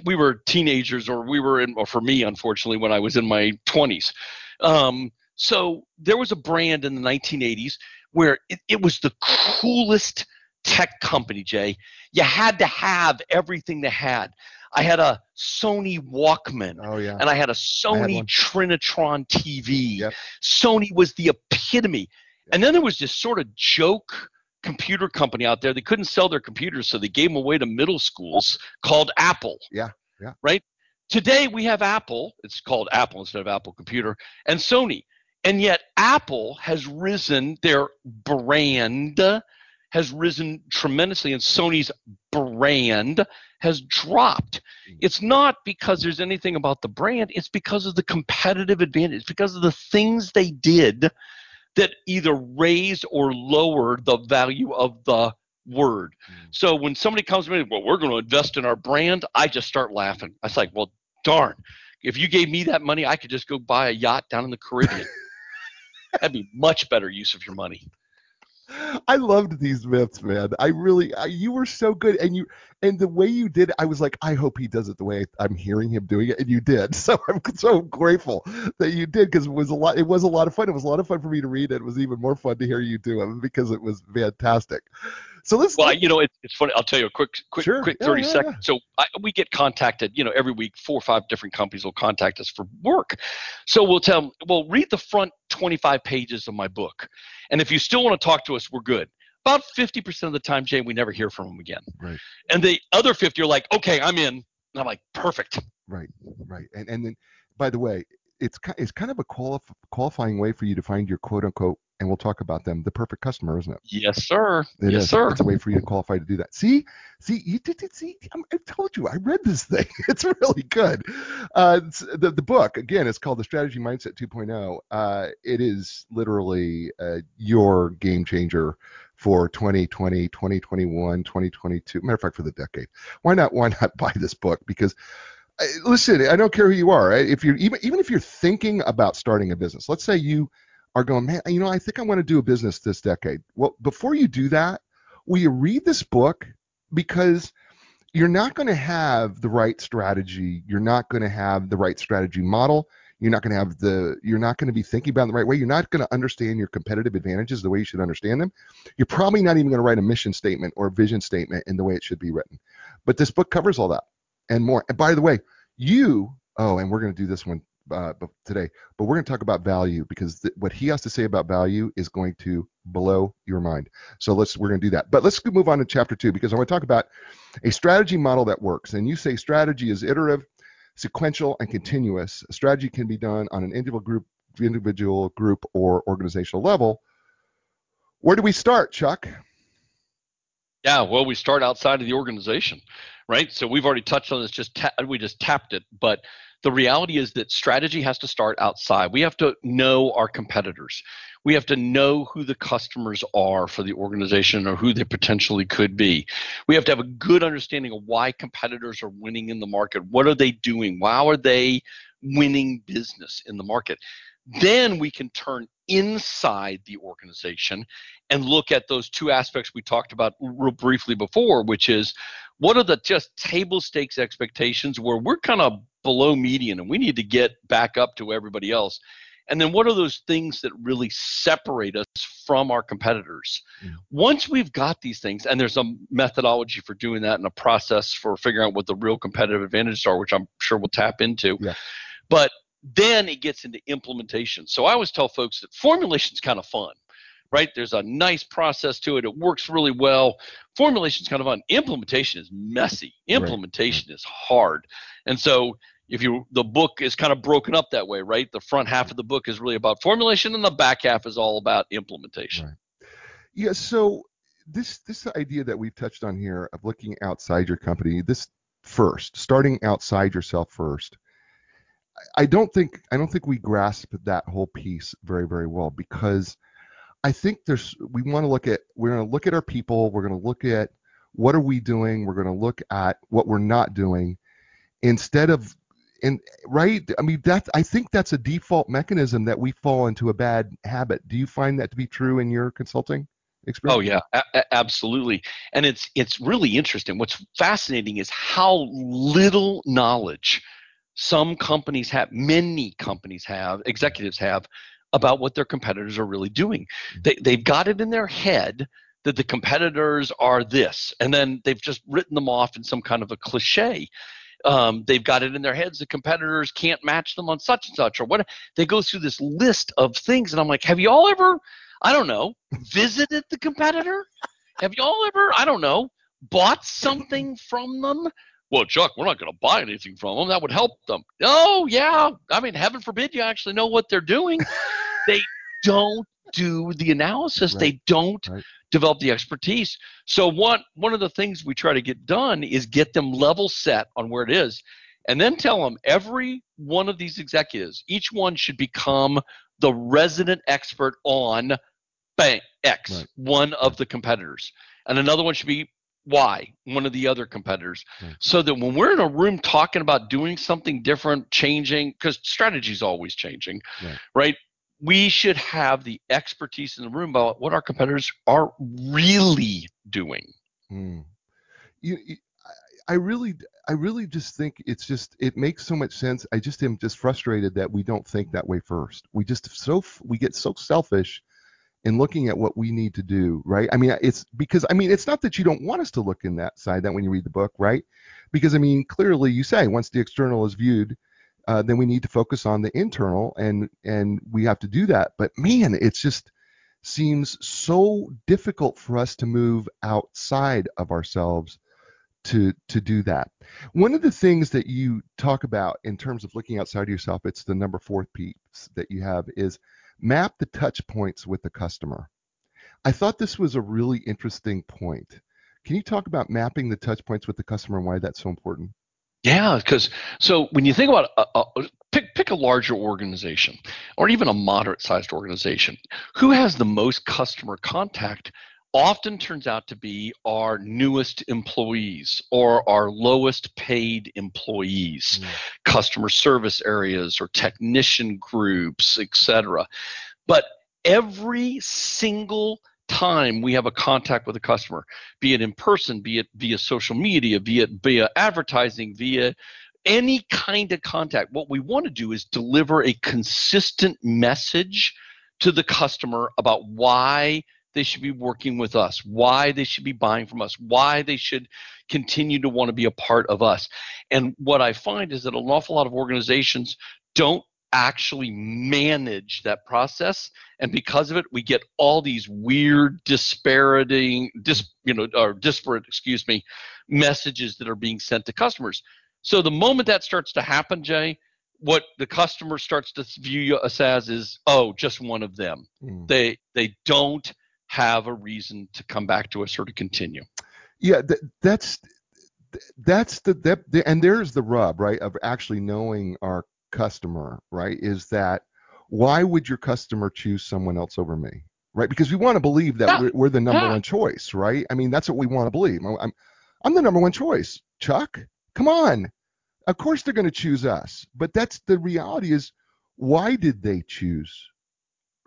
Speaker 3: we were teenagers, or we were in, or for me, unfortunately, when I was in my 20s. Um, so there was a brand in the 1980s where it, it was the coolest tech company. Jay, you had to have everything they had. I had a Sony Walkman
Speaker 2: Oh yeah.
Speaker 3: and I had a Sony
Speaker 2: one.
Speaker 3: Trinitron TV.
Speaker 2: Yep.
Speaker 3: Sony was the epitome. And then there was this sort of joke computer company out there. They couldn't sell their computers, so they gave them away to middle schools called Apple.
Speaker 2: Yeah, yeah.
Speaker 3: Right? Today we have Apple. It's called Apple instead of Apple Computer, and Sony. And yet Apple has risen, their brand has risen tremendously, and Sony's brand has dropped. It's not because there's anything about the brand, it's because of the competitive advantage, it's because of the things they did that either raised or lowered the value of the word.
Speaker 2: Mm.
Speaker 3: So when somebody comes to me, well, we're going to invest in our brand, I just start laughing. I was like, well, darn, if you gave me that money, I could just go buy a yacht down in the Caribbean. That'd be much better use of your money.
Speaker 2: I loved these myths, man. I really, I, you were so good, and you, and the way you did, it, I was like, I hope he does it the way I'm hearing him doing it, and you did. So I'm so grateful that you did because it was a lot. It was a lot of fun. It was a lot of fun for me to read. And it was even more fun to hear you do it because it was fantastic. So let's.
Speaker 3: Well, you know, it, it's funny. I'll tell you a quick, quick,
Speaker 2: Sure.
Speaker 3: quick
Speaker 2: Yeah,
Speaker 3: thirty
Speaker 2: yeah,
Speaker 3: seconds.
Speaker 2: yeah.
Speaker 3: So I, we get contacted, you know, every week. Four or five different companies will contact us for work. So we'll tell them, well, read the front twenty-five pages of my book, and if you still want to talk to us, we're good. About fifty percent of the time, Jay, we never hear from them again.
Speaker 2: Right.
Speaker 3: And the other fifty are like, okay, I'm in. And I'm like, perfect.
Speaker 2: Right, right, and and then, by the way, it's it's kind of a qualif- qualifying way for you to find your quote unquote, and we'll talk about them, the perfect customer, isn't it?
Speaker 3: Yes, sir.
Speaker 2: It
Speaker 3: yes,
Speaker 2: is.
Speaker 3: sir.
Speaker 2: It's a way for you to qualify to do that. See, see, you did it. See, I'm, I told you, I read this thing. It's really good. Uh, it's, the the book again is called The Strategy Mindset 2.0. Uh, it is literally uh, your game changer for 2020, 2021, 2022. Matter of fact, for the decade. Why not? Why not buy this book? Because uh, listen, I don't care who you are. right? If you're even even if you're thinking about starting a business, let's say you are going, man, you know, I think I want to do a business this decade. Well, before you do that, will you read this book? Because you're not going to have the right strategy. You're not going to have the right strategy model. You're not going to have the, you're not going to be thinking about it the right way. You're not going to understand your competitive advantages the way you should understand them. You're probably not even going to write a mission statement or a vision statement in the way it should be written. But this book covers all that and more. And by the way, you, oh, and we're going to do this one uh, today, but we're going to talk about value because th- what he has to say about value is going to blow your mind. So let's we're going to do that. But let's move on to chapter two because I want to talk about a strategy model that works. And you say strategy is iterative, sequential, and continuous. A strategy can be done on an individual group, individual group, or organizational level. Where do we start, Chuck?
Speaker 3: Yeah, well, we start outside of the organization, right? So we've already touched on this. Just ta- we just tapped it, but the reality is that strategy has to start outside. We have to know our competitors. We have to know who the customers are for the organization or who they potentially could be. We have to have a good understanding of why competitors are winning in the market. What are they doing? How are they winning business in the market? Then we can turn inside the organization and look at those two aspects we talked about real briefly before, which is what are the just table stakes expectations where we're kind of below median and we need to get back up to everybody else. And then what are those things that really separate us from our competitors?
Speaker 2: Mm.
Speaker 3: Once we've got these things, and there's a methodology for doing that and a process for figuring out what the real competitive advantages are, which I'm sure we'll tap into.
Speaker 2: Yeah.
Speaker 3: But then it gets into implementation. So I always tell folks that formulation is kind of fun, right? There's a nice process to it. It works really well. Formulation is kind of fun. Implementation is messy.
Speaker 2: Right, mm-hmm.
Speaker 3: Implementation is hard. And so if you the book is kind of broken up that way, right? The front half of the book is really about formulation and the back half is all about implementation.
Speaker 2: Right. Yeah. So this this idea that we've touched on here of looking outside your company, this first, starting outside yourself first. I don't think I don't think we grasp that whole piece very very well because I think there's we want to look at we're going to look at our people, we're going to look at what are we doing, we're going to look at what we're not doing. Instead of and right? I mean that i think that's a default mechanism that we fall into a bad habit. Do you find that to be true in your consulting oh, experience?
Speaker 3: Oh yeah, a- absolutely. And it's it's really interesting. What's fascinating is how little knowledge some companies have, many companies have, executives have about what their competitors are really doing. They they've got it in their head that the competitors are this, and then they've just written them off in some kind of a cliche. Um, they've got it in their heads the competitors can't match them on such and such or what. They go through this list of things, and I'm like, have you all ever I don't know, visited the competitor? Have y'all ever, I don't know, bought something from them? Well, Chuck, we're not going to buy anything from them. That would help them. Oh, yeah. I mean, heaven forbid you actually know what they're doing. they don't do the analysis.
Speaker 2: Right.
Speaker 3: They don't
Speaker 2: Right.
Speaker 3: develop the expertise. So one one of the things we try to get done is get them level set on where it is, and then tell them every one of these executives, each one should become the resident expert on bang X,
Speaker 2: Right.
Speaker 3: one of the competitors. and another one should be Y, one of the other competitors. So that when we're in a room talking about doing something different, changing, because strategy is always changing,
Speaker 2: Right.
Speaker 3: right? We should have the expertise in the room about what our competitors are really doing.
Speaker 2: Mm. You, you, I, I really, I really just think it's just it makes so much sense. I just am just frustrated that we don't think that way first. We just so we get so selfish in looking at what we need to do, right? I mean, it's because I mean, it's not that you don't want us to look in that side that when you read the book, right? Because I mean, clearly you say once the external is viewed, uh, then we need to focus on the internal, and and we have to do that. But man, it's just seems so difficult for us to move outside of ourselves to to do that. One of the things that you talk about in terms of looking outside of yourself, it's the number fourth piece that you have is map the touch points with the customer. I thought this was a really interesting point. Can you talk about mapping the touch points with the customer and why that's so important?
Speaker 3: Yeah, because so when you think about a, a, pick pick a larger organization or even a moderate sized organization, who has the most customer contact often turns out to be our newest employees or our lowest paid employees,
Speaker 2: Mm.
Speaker 3: customer service areas or technician groups, etc. But every single time we have a contact with a customer, be it in person, be it via social media, be it via advertising, via any kind of contact, what we want to do is deliver a consistent message to the customer about why they should be working with us, why they should be buying from us, why they should continue to want to be a part of us. And what I find is that an awful lot of organizations don't actually manage that process and because of it we get all these weird disparating dis, you know or disparate excuse me messages that are being sent to customers so the moment that starts to happen jay what the customer starts to view us as is oh just one of them
Speaker 2: Mm.
Speaker 3: they they don't have a reason to come back to us or to continue
Speaker 2: Yeah, th- that's that's the, that, the and there's the rub, right, of actually knowing our customer, right? Is that why would your customer choose someone else over me, right? Because we want to believe that
Speaker 3: Yeah.
Speaker 2: we're, we're the number
Speaker 3: Yeah.
Speaker 2: one choice, right? I mean, that's what we want to believe. I'm, I'm, I'm the number one choice, Chuck. Come on, of course they're going to choose us, but that's the reality. Is why did they choose,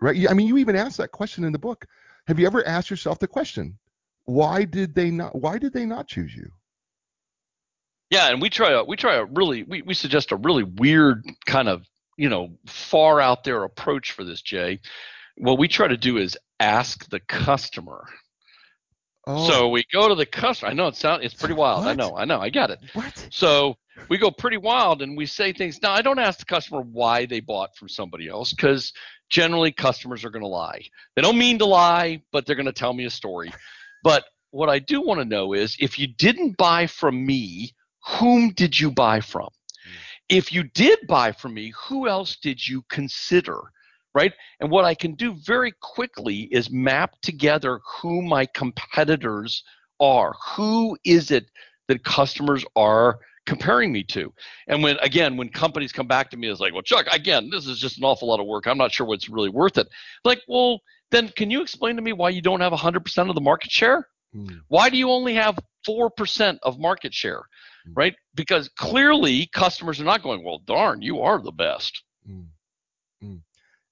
Speaker 2: right? I mean, you even asked that question in the book. Have you ever asked yourself the question? Why did they not? Why did they not choose you?
Speaker 3: Yeah, and we try a we try a really we, we suggest a really weird kind of you know far out there approach for this, Jay. What we try to do is ask the customer.
Speaker 2: Oh,
Speaker 3: So we go to the customer. I know it sounds it's pretty wild. I know, I know, I got it.
Speaker 2: what?
Speaker 3: So we go pretty wild and we say things. Now I don't ask the customer why they bought from somebody else because generally customers are going to lie. They don't mean to lie, but they're going to tell me a story. But what I do want to know is if you didn't buy from me, whom did you buy from? Hmm. If you did buy from me, who else did you consider? Right? And what I can do very quickly is map together who my competitors are. Who is it that customers are comparing me to? And when again, when companies come back to me it's like, well, Chuck, again, this is just an awful lot of work. I'm not sure what's really worth it. Like, well, then can you explain to me why you don't have 100% of the market share?
Speaker 2: Mm,
Speaker 3: Why do you only have 4% of market share?
Speaker 2: Mm.
Speaker 3: Right? Because clearly customers are not going, well, darn, you are the best.
Speaker 2: mm.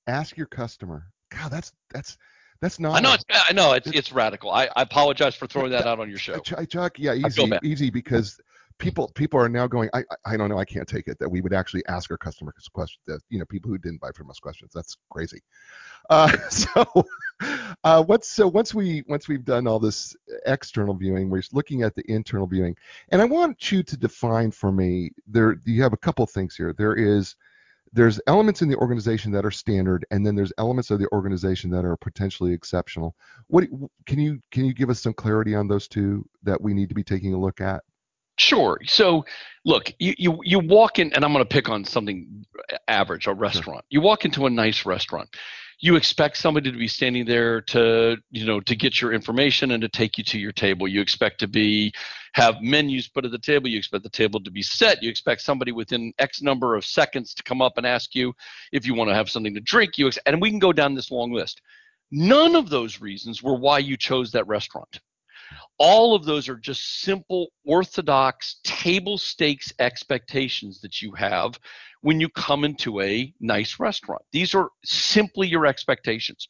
Speaker 2: Ask your customer. God, that's that's that's not.
Speaker 3: I know it's I know it's it's radical. I, I apologize for throwing that out on your show.
Speaker 2: Chuck, Chuck, yeah, easy, easy, because people people are now going. I I- don't know. I can't take it that we would actually ask our customers questions. That you know, people who didn't buy from us questions. That's crazy. Uh, so, uh, what's so once we once we've done all this external viewing, we're looking at the internal viewing, and I want you to define for me. There, you have a couple things here. There is there's elements in the organization that are standard, and then there's elements of the organization that are potentially exceptional. What can you can you give us some clarity on those two that we need to be taking a look at?
Speaker 3: Sure. So, look, you, you you walk in, and I'm going to pick on something average, a restaurant. You walk into a nice restaurant. You expect somebody to be standing there to, you know, to get your information and to take you to your table. You expect to be have menus put at the table. You expect the table to be set. You expect somebody within X number of seconds to come up and ask you if you want to have something to drink. You ex- and we can go down this long list. None of those reasons were why you chose that restaurant. All of those are just simple, orthodox, table stakes expectations that you have when you come into a nice restaurant. These are simply your expectations.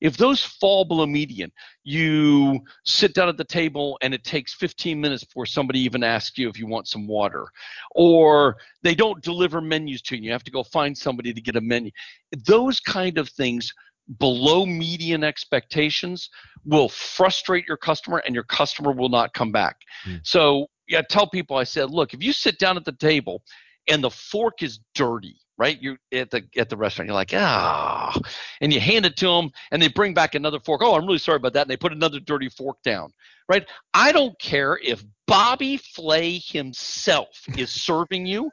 Speaker 3: If those fall below median, you sit down at the table and it takes 15 minutes before somebody even asks you if you want some water, or they don't deliver menus to you, you have to go find somebody to get a menu. Those kind of things below median expectations will frustrate your customer and your customer will not come back. Mm. So yeah, tell people I said, look, if you sit down at the table and the fork is dirty, right? You're at the at the restaurant, you're like, ah, and you hand it to them, and they bring back another fork. Oh, I'm really sorry about that, and they put another dirty fork down, right? I don't care if Bobby Flay himself is serving you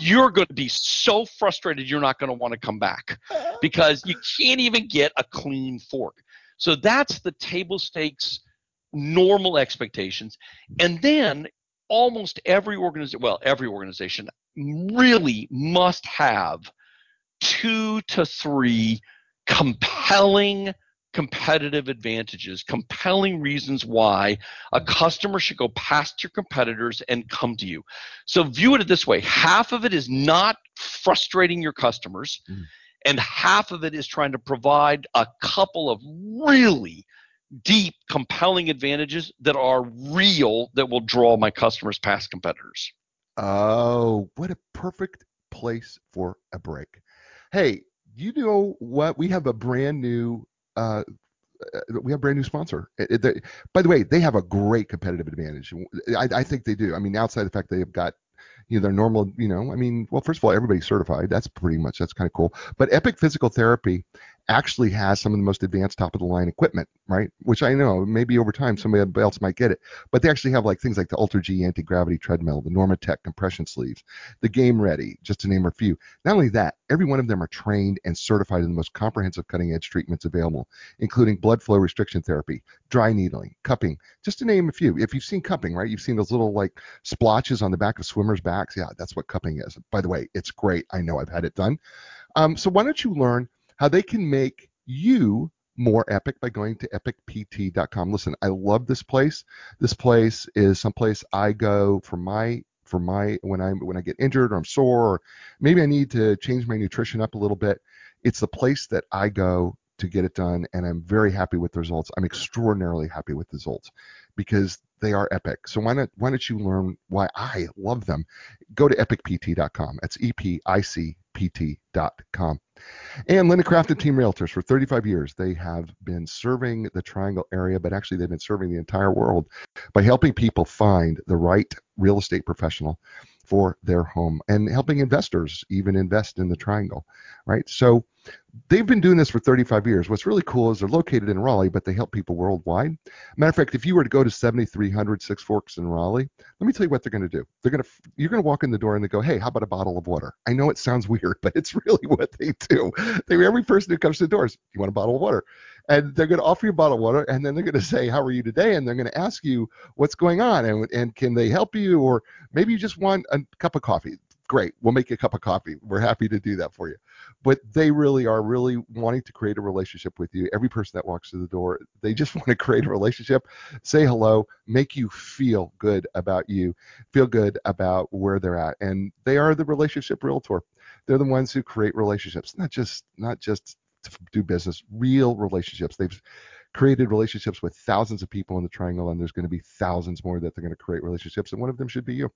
Speaker 3: you're going to be so frustrated you're not going to want to come back because you can't even get a clean fork. So that's the table stakes normal expectations. And then almost every organization, well, every organization really must have two to three compelling competitive advantages, compelling reasons why a customer should go past your competitors and come to you. So view it this way half of it is not frustrating your customers, mm. and half of it is trying to provide a couple of really deep, compelling advantages that are real that will draw my customers past competitors.
Speaker 2: Oh, what a perfect place for a break. Hey, you know what? We have a brand new uh, uh, we have a brand new sponsor. It, it, they, by the way, they have a great competitive advantage. I, I, think they do. I mean, outside the fact they've got you know their normal, you know, I mean, well, first of all, everybody's certified. That's pretty much that's kind of cool. But Epic Physical Therapy actually has some of the most advanced top of the line equipment, right? Which I know maybe over time somebody else might get it, but they actually have like things like the AlterG anti gravity treadmill, the Normatec compression sleeves, the Game Ready, just to name a few. Not only that, every one of them are trained and certified in the most comprehensive cutting edge treatments available, including blood flow restriction therapy, dry needling, cupping, just to name a few. If you've seen cupping, right, you've seen those little like splotches on the back of swimmers' backs. Yeah, that's what cupping is. By the way, it's great. I know I've had it done. Um, so why don't you learn how they can make you more epic by going to epicpt.com. Listen, I love this place. This place is someplace I go for my for my when I when I get injured or I'm sore or maybe I need to change my nutrition up a little bit. It's the place that I go to get it done and I'm very happy with the results. I'm extraordinarily happy with the results because they are epic. So why not why don't you learn why I love them? Go to epicpt.com. That's e p i c p t.com. And Linda Craft and Team Realtors for 35 years, they have been serving the Triangle area, but actually they've been serving the entire world by helping people find the right real estate professional for their home and helping investors even invest in the triangle, right? So they've been doing this for 35 years. What's really cool is they're located in Raleigh, but they help people worldwide. Matter of fact, if you were to go to 7300 Six Forks in Raleigh, let me tell you what they're going to do. They're going to you're going to walk in the door and they go, "Hey, how about a bottle of water?" I know it sounds weird, but it's really what they do. They every person who comes to the doors, "You want a bottle of water?" and they're going to offer you a bottle of water and then they're going to say how are you today and they're going to ask you what's going on and, and can they help you or maybe you just want a cup of coffee great we'll make you a cup of coffee. We're happy to do that for you. But they really are really wanting to create a relationship with you. Every person that walks through the door they just want to create a relationship. Say hello make you feel good about you feel good about where they're at. And they are the relationship realtor. They're the ones who create relationships not just not just to do business, real relationships. They've created relationships with thousands of people in the triangle, and there's going to be thousands more that they're going to create relationships, and one of them should be you.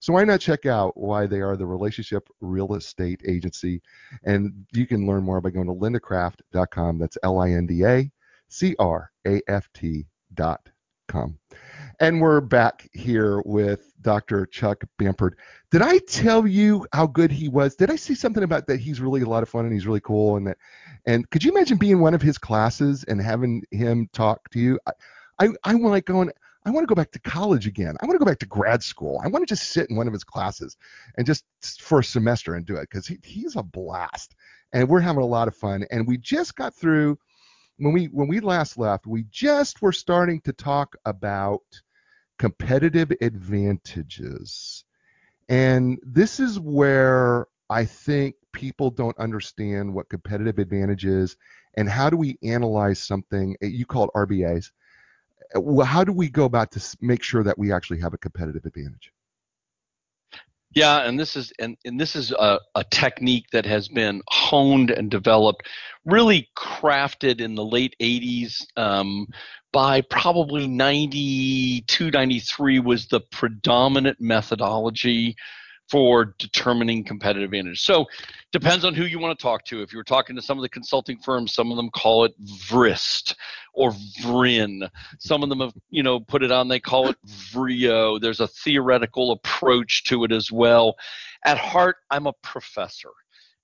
Speaker 2: So why not check out why they are the relationship real estate agency? And you can learn more by going to lindacraft.com. That's L-I-N-D-A C-R-A-F-T.com. And we're back here with Dr. Chuck Bamford. Did I tell you how good he was? Did I see something about that he's really a lot of fun and he's really cool and that and could you imagine being one of his classes and having him talk to you? I I, I want like going I want to go back to college again. I want to go back to grad school. I want to just sit in one of his classes and just for a semester and do it because he, he's a blast. And we're having a lot of fun. And we just got through when we when we last left, we just were starting to talk about competitive advantages. And this is where I think people don't understand what competitive advantage is and how do we analyze something eh, you call it RBAs well, how do we go about to make sure that we actually have a competitive advantage?
Speaker 3: Yeah, and this is and, and this is a, a technique that has been honed and developed, really crafted in the late 80s. Um, by probably 92, 93 was the predominant methodology for determining competitive advantage. So depends on who you want to talk to. If you're talking to some of the consulting firms, some of them call it VRIST or VRIN. Some of them have, you know, put it on, they call it VRIO. There's a theoretical approach to it as well. At heart, I'm a professor.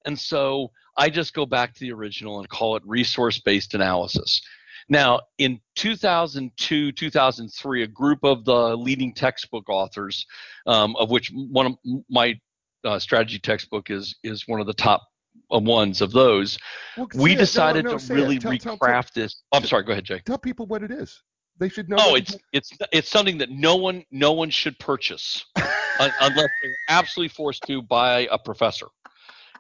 Speaker 3: And so I just go back to the original and call it resource based analysis. Now, in 2002, 2003, a group of the leading textbook authors, um, of which one of my uh, strategy textbook is is one of the top uh, ones of those,
Speaker 2: Well,
Speaker 3: we
Speaker 2: it. No,
Speaker 3: decided
Speaker 2: no,
Speaker 3: to really
Speaker 2: Tell- tell-
Speaker 3: recraft this. I'm sorry. Go ahead, Jay.
Speaker 2: Tell people what it is. They should know.
Speaker 3: Oh, it's it's it's something that no one no one should purchase unless they're absolutely forced to by a professor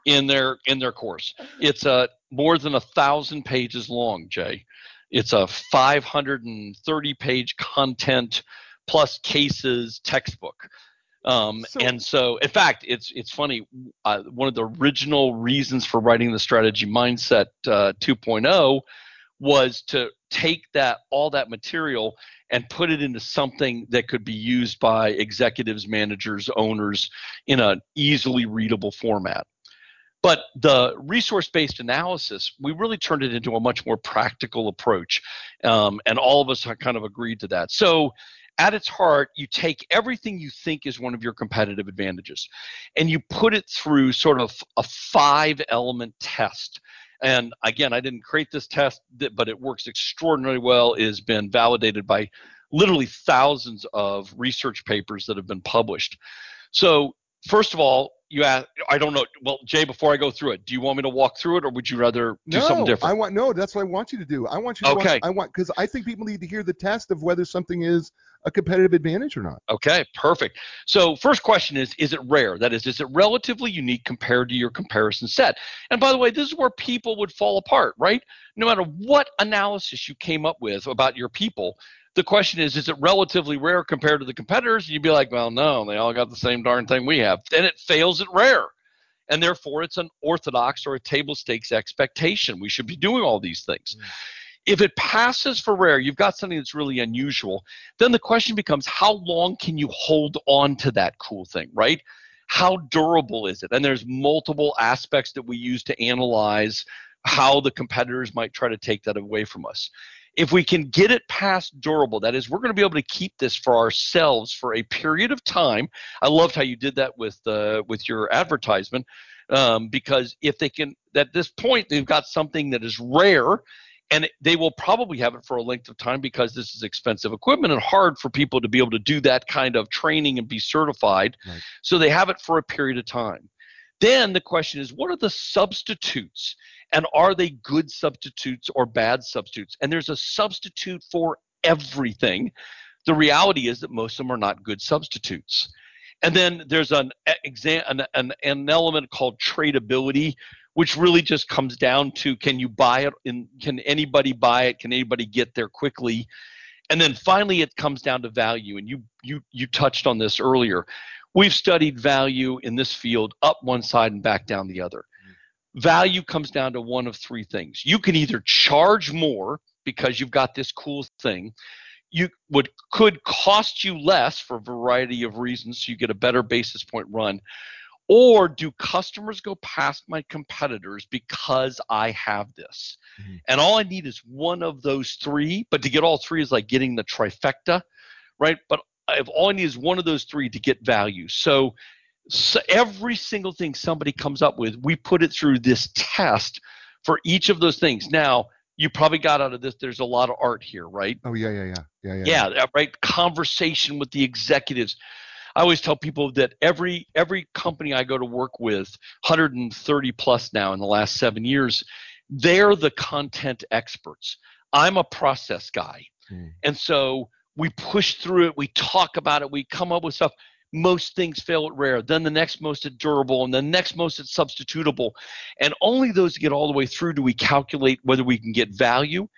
Speaker 3: in their in their course. It's a more than a thousand pages long, Jay. It's a 530 page content plus cases textbook. Um,
Speaker 2: So-
Speaker 3: and so, in fact, it's it's funny. Uh, one of the original reasons for writing the strategy mindset uh, 2.0 was to take that all that material and put it into something that could be used by executives, managers, owners in an easily readable format. But the resource based analysis, we really turned it into a much more practical approach. Um, and all of us kind of agreed to that. So, at its heart, you take everything you think is one of your competitive advantages and you put it through sort of a five element test. And again, I didn't create this test, but it works extraordinarily well. It has been validated by literally thousands of research papers that have been published. So, first of all, you ask, I don't know. Well, Jay, before I go through it, do you want me to walk through it or would you rather do
Speaker 2: no,
Speaker 3: something different?
Speaker 2: I want no. That's what I want you to do. I want you to.
Speaker 3: Okay.
Speaker 2: Want, I want because I think people need to hear the test of whether something is a competitive advantage or not.
Speaker 3: Okay, perfect. So, first question is Is it rare? That is, is it relatively unique compared to your comparison set? And by the way, this is where people would fall apart, right? No matter what analysis you came up with about your people, the question is Is it relatively rare compared to the competitors? And you'd be like, Well, no, they all got the same darn thing we have. Then it fails at rare. And therefore, it's an orthodox or a table stakes expectation. We should be doing all these things.
Speaker 2: Mm.
Speaker 3: If it passes for rare, you've got something that's really unusual then the question becomes how long can you hold on to that cool thing, right? How durable is it? And there's multiple aspects that we use to analyze how the competitors might try to take that away from us. If we can get it past durable, that is, we're going to be able to keep this for ourselves for a period of time. I loved how you did that with uh, with your advertisement, um, because if they can, at this point, they've got something that is rare and they will probably have it for a length of time because this is expensive equipment and hard for people to be able to do that kind of training and be certified.
Speaker 2: Right.
Speaker 3: So they have it for a period of time. Then the question is, what are the substitutes? And are they good substitutes or bad substitutes? And there's a substitute for everything. The reality is that most of them are not good substitutes. And then there's an, exam, an, an, an element called tradability, which really just comes down to can you buy it and can anybody buy it can anybody get there quickly and then finally it comes down to value and you you you touched on this earlier we've studied value in this field up one side and back down the other value comes down to one of three things you can either charge more because you've got this cool thing you would could cost you less for a variety of reasons so you get a better basis point run or do customers go past my competitors because I have this?
Speaker 2: Mhm.
Speaker 3: And all I need is one of those three, but to get all three is like getting the trifecta, right? But if all I need is one of those three to get value. So, so every single thing somebody comes up with, we put it through this test for each of those things. Now, you probably got out of this, there's a lot of art here, right?
Speaker 2: Oh yeah, yeah, yeah, yeah, yeah.
Speaker 3: yeah right conversation with the executives i always tell people that every every company i go to work with 130 plus now in the last seven years they're the content experts i'm a process guy
Speaker 2: Hmm.
Speaker 3: and so we push through it we talk about it we come up with stuff. Most things fail at rare then the next most at durable and the next most at substitutable. And only those that get all the way through do we calculate whether we can get value.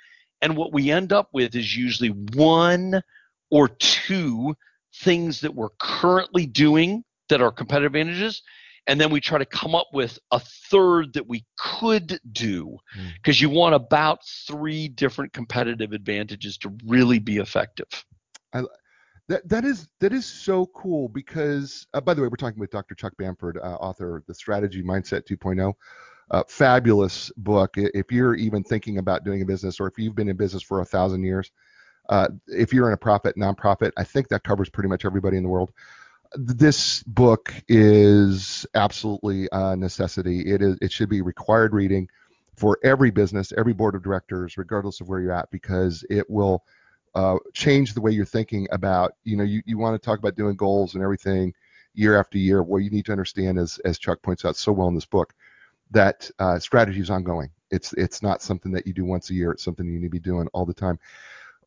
Speaker 3: And what we end up with is usually one or two things that we're currently doing that are competitive advantages and then we try to come up with a third that we could do because mm. you want about three different competitive advantages to really be effective.
Speaker 2: I, that that is that is so cool because uh, by the way we're talking with dr chuck bamford uh, author of the strategy mindset 2.0 uh, fabulous book. If you're even thinking about doing a business or if you've been in business for a thousand years uh, if you're in a profit nonprofit i think that covers pretty much everybody in the world this book is absolutely a necessity. It is it should be required reading for every business, every board of directors, regardless of where you're at, because it will uh, change the way you're thinking about. You know, you, you want to talk about doing goals and everything year after year. What you need to understand is, as Chuck points out so well in this book, that uh, strategy is ongoing. It's it's not something that you do once a year. It's something you need to be doing all the time.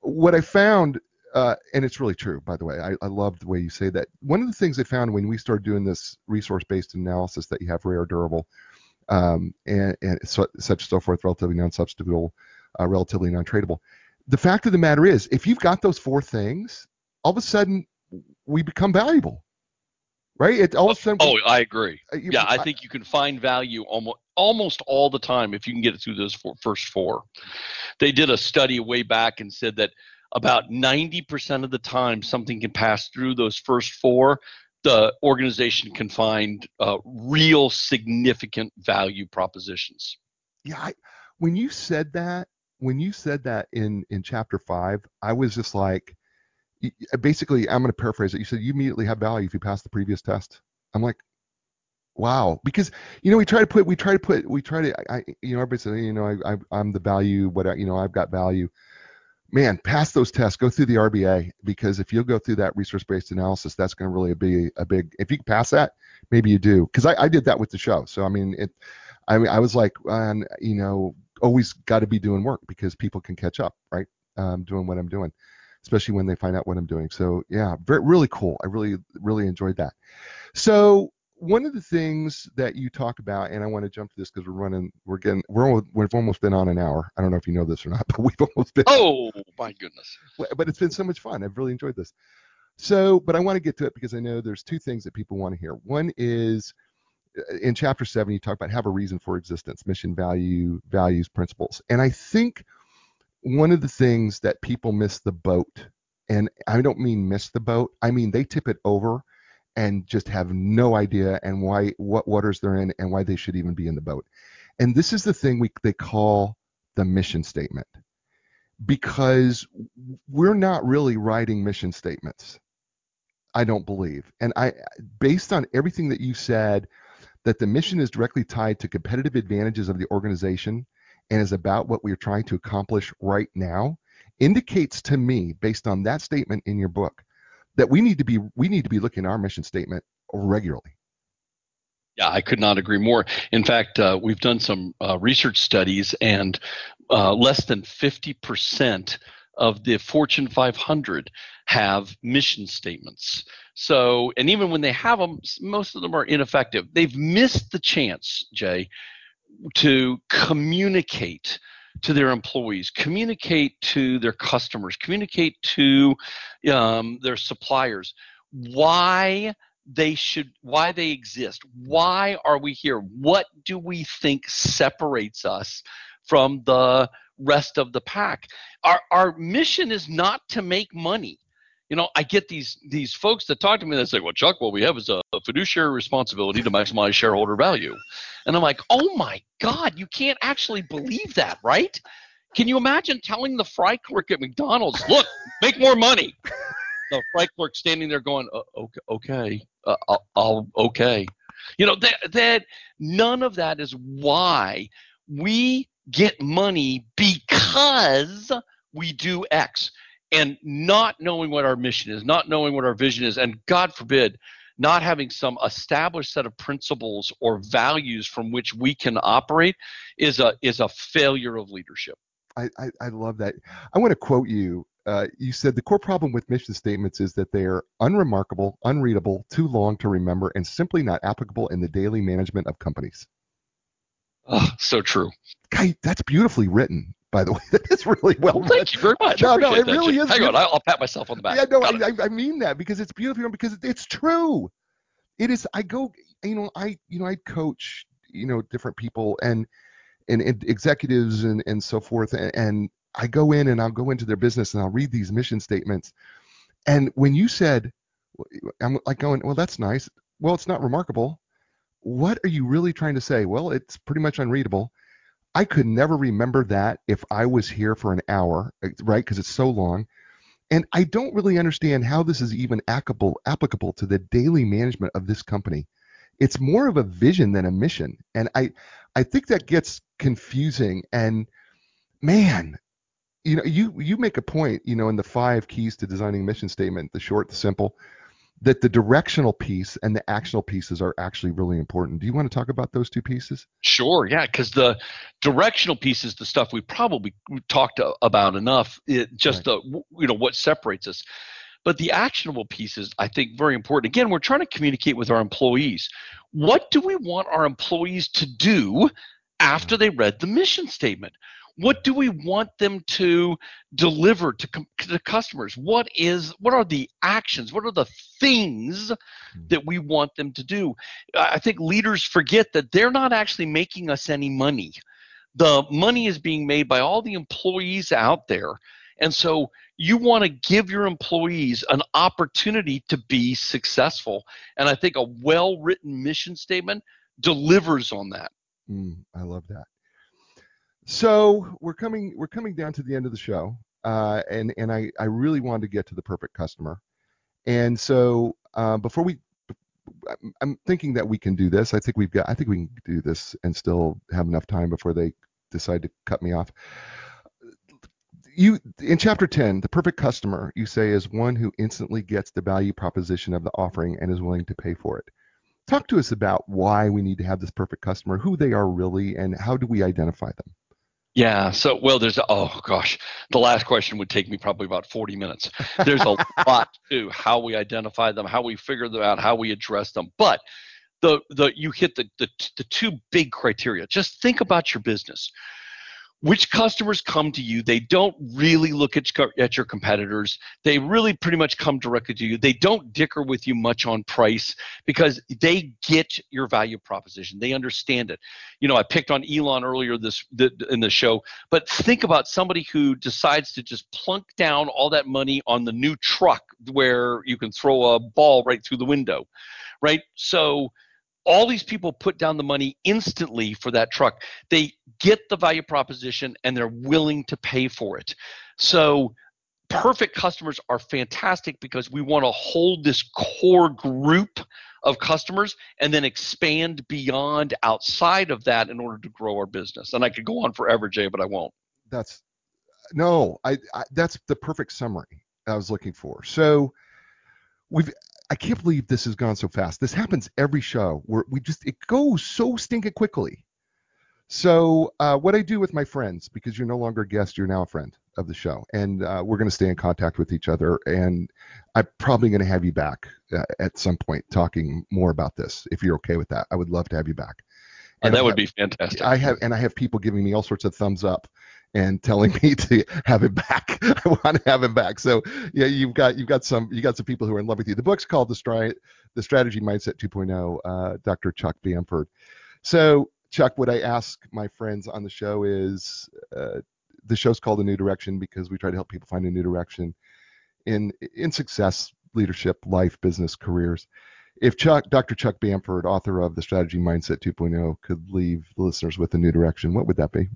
Speaker 2: What I found uh, and it's really true, by the way. I, I love the way you say that. One of the things I found when we started doing this resource-based analysis that you have rare, durable, um, and, and so, such so forth, relatively non-substitutable, uh, relatively non-tradable. The fact of the matter is, if you've got those four things, all of a sudden we become valuable, right? It all of a sudden.
Speaker 3: Oh, I agree. Uh, you, yeah, I, I think you can find value almost almost all the time if you can get it through those four, first four. They did a study way back and said that about 90% of the time something can pass through those first four the organization can find uh, real significant value propositions.
Speaker 2: Yeah I, when you said that when you said that in in chapter five i was just like basically i'm going to paraphrase it. You said you immediately have value if you pass the previous test. I'm like wow. Because you know we try to put we try to put we try to i you know everybody says you know I, I i'm the value what you know i've got value man, pass those tests, go through the RBA because if you'll go through that resource-based analysis, that's going to really be a big. If you can pass that, maybe you do. Because I, I did that with the show. So I mean, it. I mean, I was like, and you know, always got to be doing work because people can catch up, right? Um, doing what I'm doing, especially when they find out what I'm doing. So yeah, very really cool. I really really enjoyed that. So one of the things that you talk about, and I want to jump to this because we're running, we're getting, we're we've almost been on an hour. I don't know if you know this or not, but we've almost been.
Speaker 3: Oh my goodness!
Speaker 2: But it's been so much fun. I've really enjoyed this. So, but I want to get to it because I know there's two things that people want to hear. One is uh, in chapter seven, you talk about have a reason for existence, mission, value, values, principles, and I think one of the things that people miss the boat, and I don't mean miss the boat, I mean they tip it over and just have no idea and why what waters they're in and why they should even be in the boat. And this is the thing we they call the mission statement. Because we're not really writing mission statements. I don't believe. And I based on everything that you said that the mission is directly tied to competitive advantages of the organization and is about what we're trying to accomplish right now indicates to me based on that statement in your book that we need to be we need to be looking at our mission statement regularly.
Speaker 3: Yeah, I could not agree more. In fact, uh, we've done some uh, research studies, and uh, less than 50% of the Fortune 500 have mission statements. So, and even when they have them, most of them are ineffective. They've missed the chance, Jay, to communicate to their employees, communicate to their customers, communicate to um, their suppliers why they should why they exist why are we here what do we think separates us from the rest of the pack? Our our mission is not to make money you know i get these these folks that talk to me that say well chuck what we have is a, a fiduciary responsibility to maximize shareholder value and I'm like, oh my God, you can't actually believe that, right? Can you imagine telling the fry clerk at McDonald's, look, make more money? The fry clerk standing there going, uh, okay, okay, uh, I'll, I'll, okay. You know, that, that none of that is why we get money because we do X and not knowing what our mission is, not knowing what our vision is, and God forbid, not having some established set of principles or values from which we can operate is a is a failure of leadership.
Speaker 2: I, I, I love that. I want to quote you. Uh, you said the core problem with mission statements is that they are unremarkable, unreadable, too long to remember, and simply not applicable in the daily management of companies.
Speaker 3: Oh, so true.
Speaker 2: Guy, that's beautifully written. By the way. That is really well.
Speaker 3: Well, thank you very much.
Speaker 2: No, no, it really
Speaker 3: Jim.
Speaker 2: is
Speaker 3: Hang on, I'll pat myself on the back.
Speaker 2: Yeah, no, I, I mean that because it's beautiful because it's true. It is. I go, you know, I, you know, I coach, you know, different people and and, and executives and and so forth, and, and I go in and I'll go into their business and I'll read these mission statements, and when you said, I'm like going, well, that's nice. Well, it's not remarkable. What are you really trying to say? Well, it's pretty much unreadable. I could never remember that if I was here for an hour, eh, right? Because it's so long. And I don't really understand how this is even applicable applicable to the daily management of this company. It's more of a vision than a mission. And I I think that gets confusing and man, you know, you you make a point, you know, in the five keys to designing a mission statement, the short, the simple, that the directional piece and the actional pieces are actually really important. Do you want to talk about those two pieces?
Speaker 3: Sure, yeah, because the directional piece is the stuff we probably talked about enough. It just the you know what separates us, but the actionable piece is I think very important. Again, we're trying to communicate with our employees. What do we want our employees to do after they read the mission statement? What do we want them to deliver to, com- to customers? What is what are the actions? What are the things that we want them to do? I I think leaders forget that they're not actually making us any money. The money is being made by all the employees out there. And so you want to give your employees an opportunity to be successful. And I think a well written mission statement delivers on that.
Speaker 2: Mm, I love that. So we're coming we're coming down to the end of the show, uh, and and I I really wanted to get to the perfect customer, and so uh, before we, I'm- thinking that we can do this. I think we've got I think we can do this and still have enough time before they decide to cut me off. You in chapter 10, the perfect customer you say is one who instantly gets the value proposition of the offering and is willing to pay for it. Talk to us about why we need to have this perfect customer, who they are really, and how do we identify them?
Speaker 3: Yeah. So, well, there's, oh gosh, the last question would take me probably about 40 minutes. There's a lot to how we identify them, how we figure them out, how we address them. But the, the, you hit the, the, the two big criteria. Just think about your business. Which customers come to you? They don't really look at, at your competitors. They really pretty much come directly to you. They don't dicker with you much on price because they get your value proposition. They understand it you know, I picked on Elon earlier this th- in the show, but think about somebody who decides to just plunk down all that money on the new truck where you can throw a ball right through the window, right? So all these people put down the money instantly for that truck. They get the value proposition and they're willing to pay for it. So perfect customers are fantastic because we want to hold this core group of customers and then expand beyond outside of that in order to grow our business. And I could go on forever, Jay, but I won't.
Speaker 2: That's no, I, I that's the perfect summary I was looking for. So we've I can't believe this has gone so fast. This happens every show where we just it goes so stinking quickly. So uh, what I do with my friends, because you're no longer a guest, you're now a friend of the show, and uh, we're going to stay in contact with each other. And I'm probably going to have you back uh, at some point talking more about this. If you're okay with that, I would love to have you back.
Speaker 3: And
Speaker 2: And I
Speaker 3: that would be fantastic.
Speaker 2: I have and I have people giving me all sorts of thumbs up and telling me to have him back. I want to have him back. So yeah, you've got you've got some you got some people who are in love with you. The book's called the Stri- the Strategy Mindset 2.0. Uh, Dr. Chuck Bamford. So Chuck, what I ask my friends on the show is uh, the show's called a new direction because we try to help people find a new direction in in success, leadership, life, business, careers. If Chuck, Dr. Chuck Bamford, author of the Strategy Mindset 2.0, could leave the listeners with a new direction, what would that be?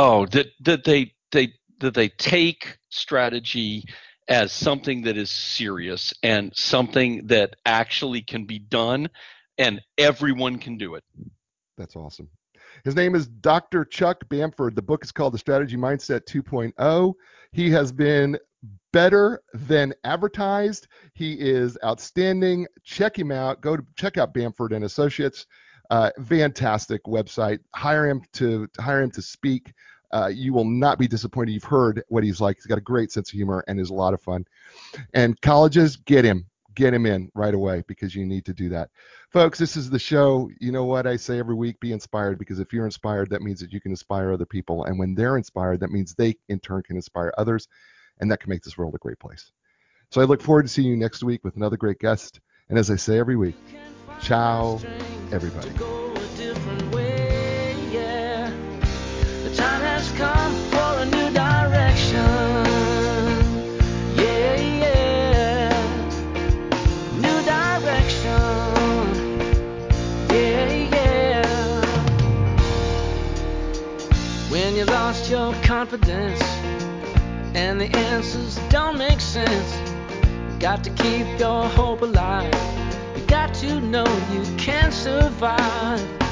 Speaker 3: Oh, that that they they that they take strategy as something that is serious and something that actually can be done and everyone can do it.
Speaker 2: That's awesome. His name is Dr. Chuck Bamford. The book is called The Strategy Mindset 2.0. He has been better than advertised. He is outstanding. Check him out. Go to check out Bamford and Associates. Uh, fantastic website. Hire him to hire him to speak. Uh, you will not be disappointed. You've heard what he's like. He's got a great sense of humor and is a lot of fun. And colleges, get him get him in right away because you need to do that. Folks, this is the show. You know what I say every week? Be inspired because if you're inspired, that means that you can inspire other people. And when they're inspired, that means they in turn can inspire others. And that can make this world a great place. So I look forward to seeing you next week with another great guest. And as I say every week, ciao, everybody. Go a different way, yeah.
Speaker 1: The time has come for a new direction. Yeah, yeah. New direction. Yeah, yeah. When you lost your confidence and the answers don't make sense, got to keep your hope alive. Can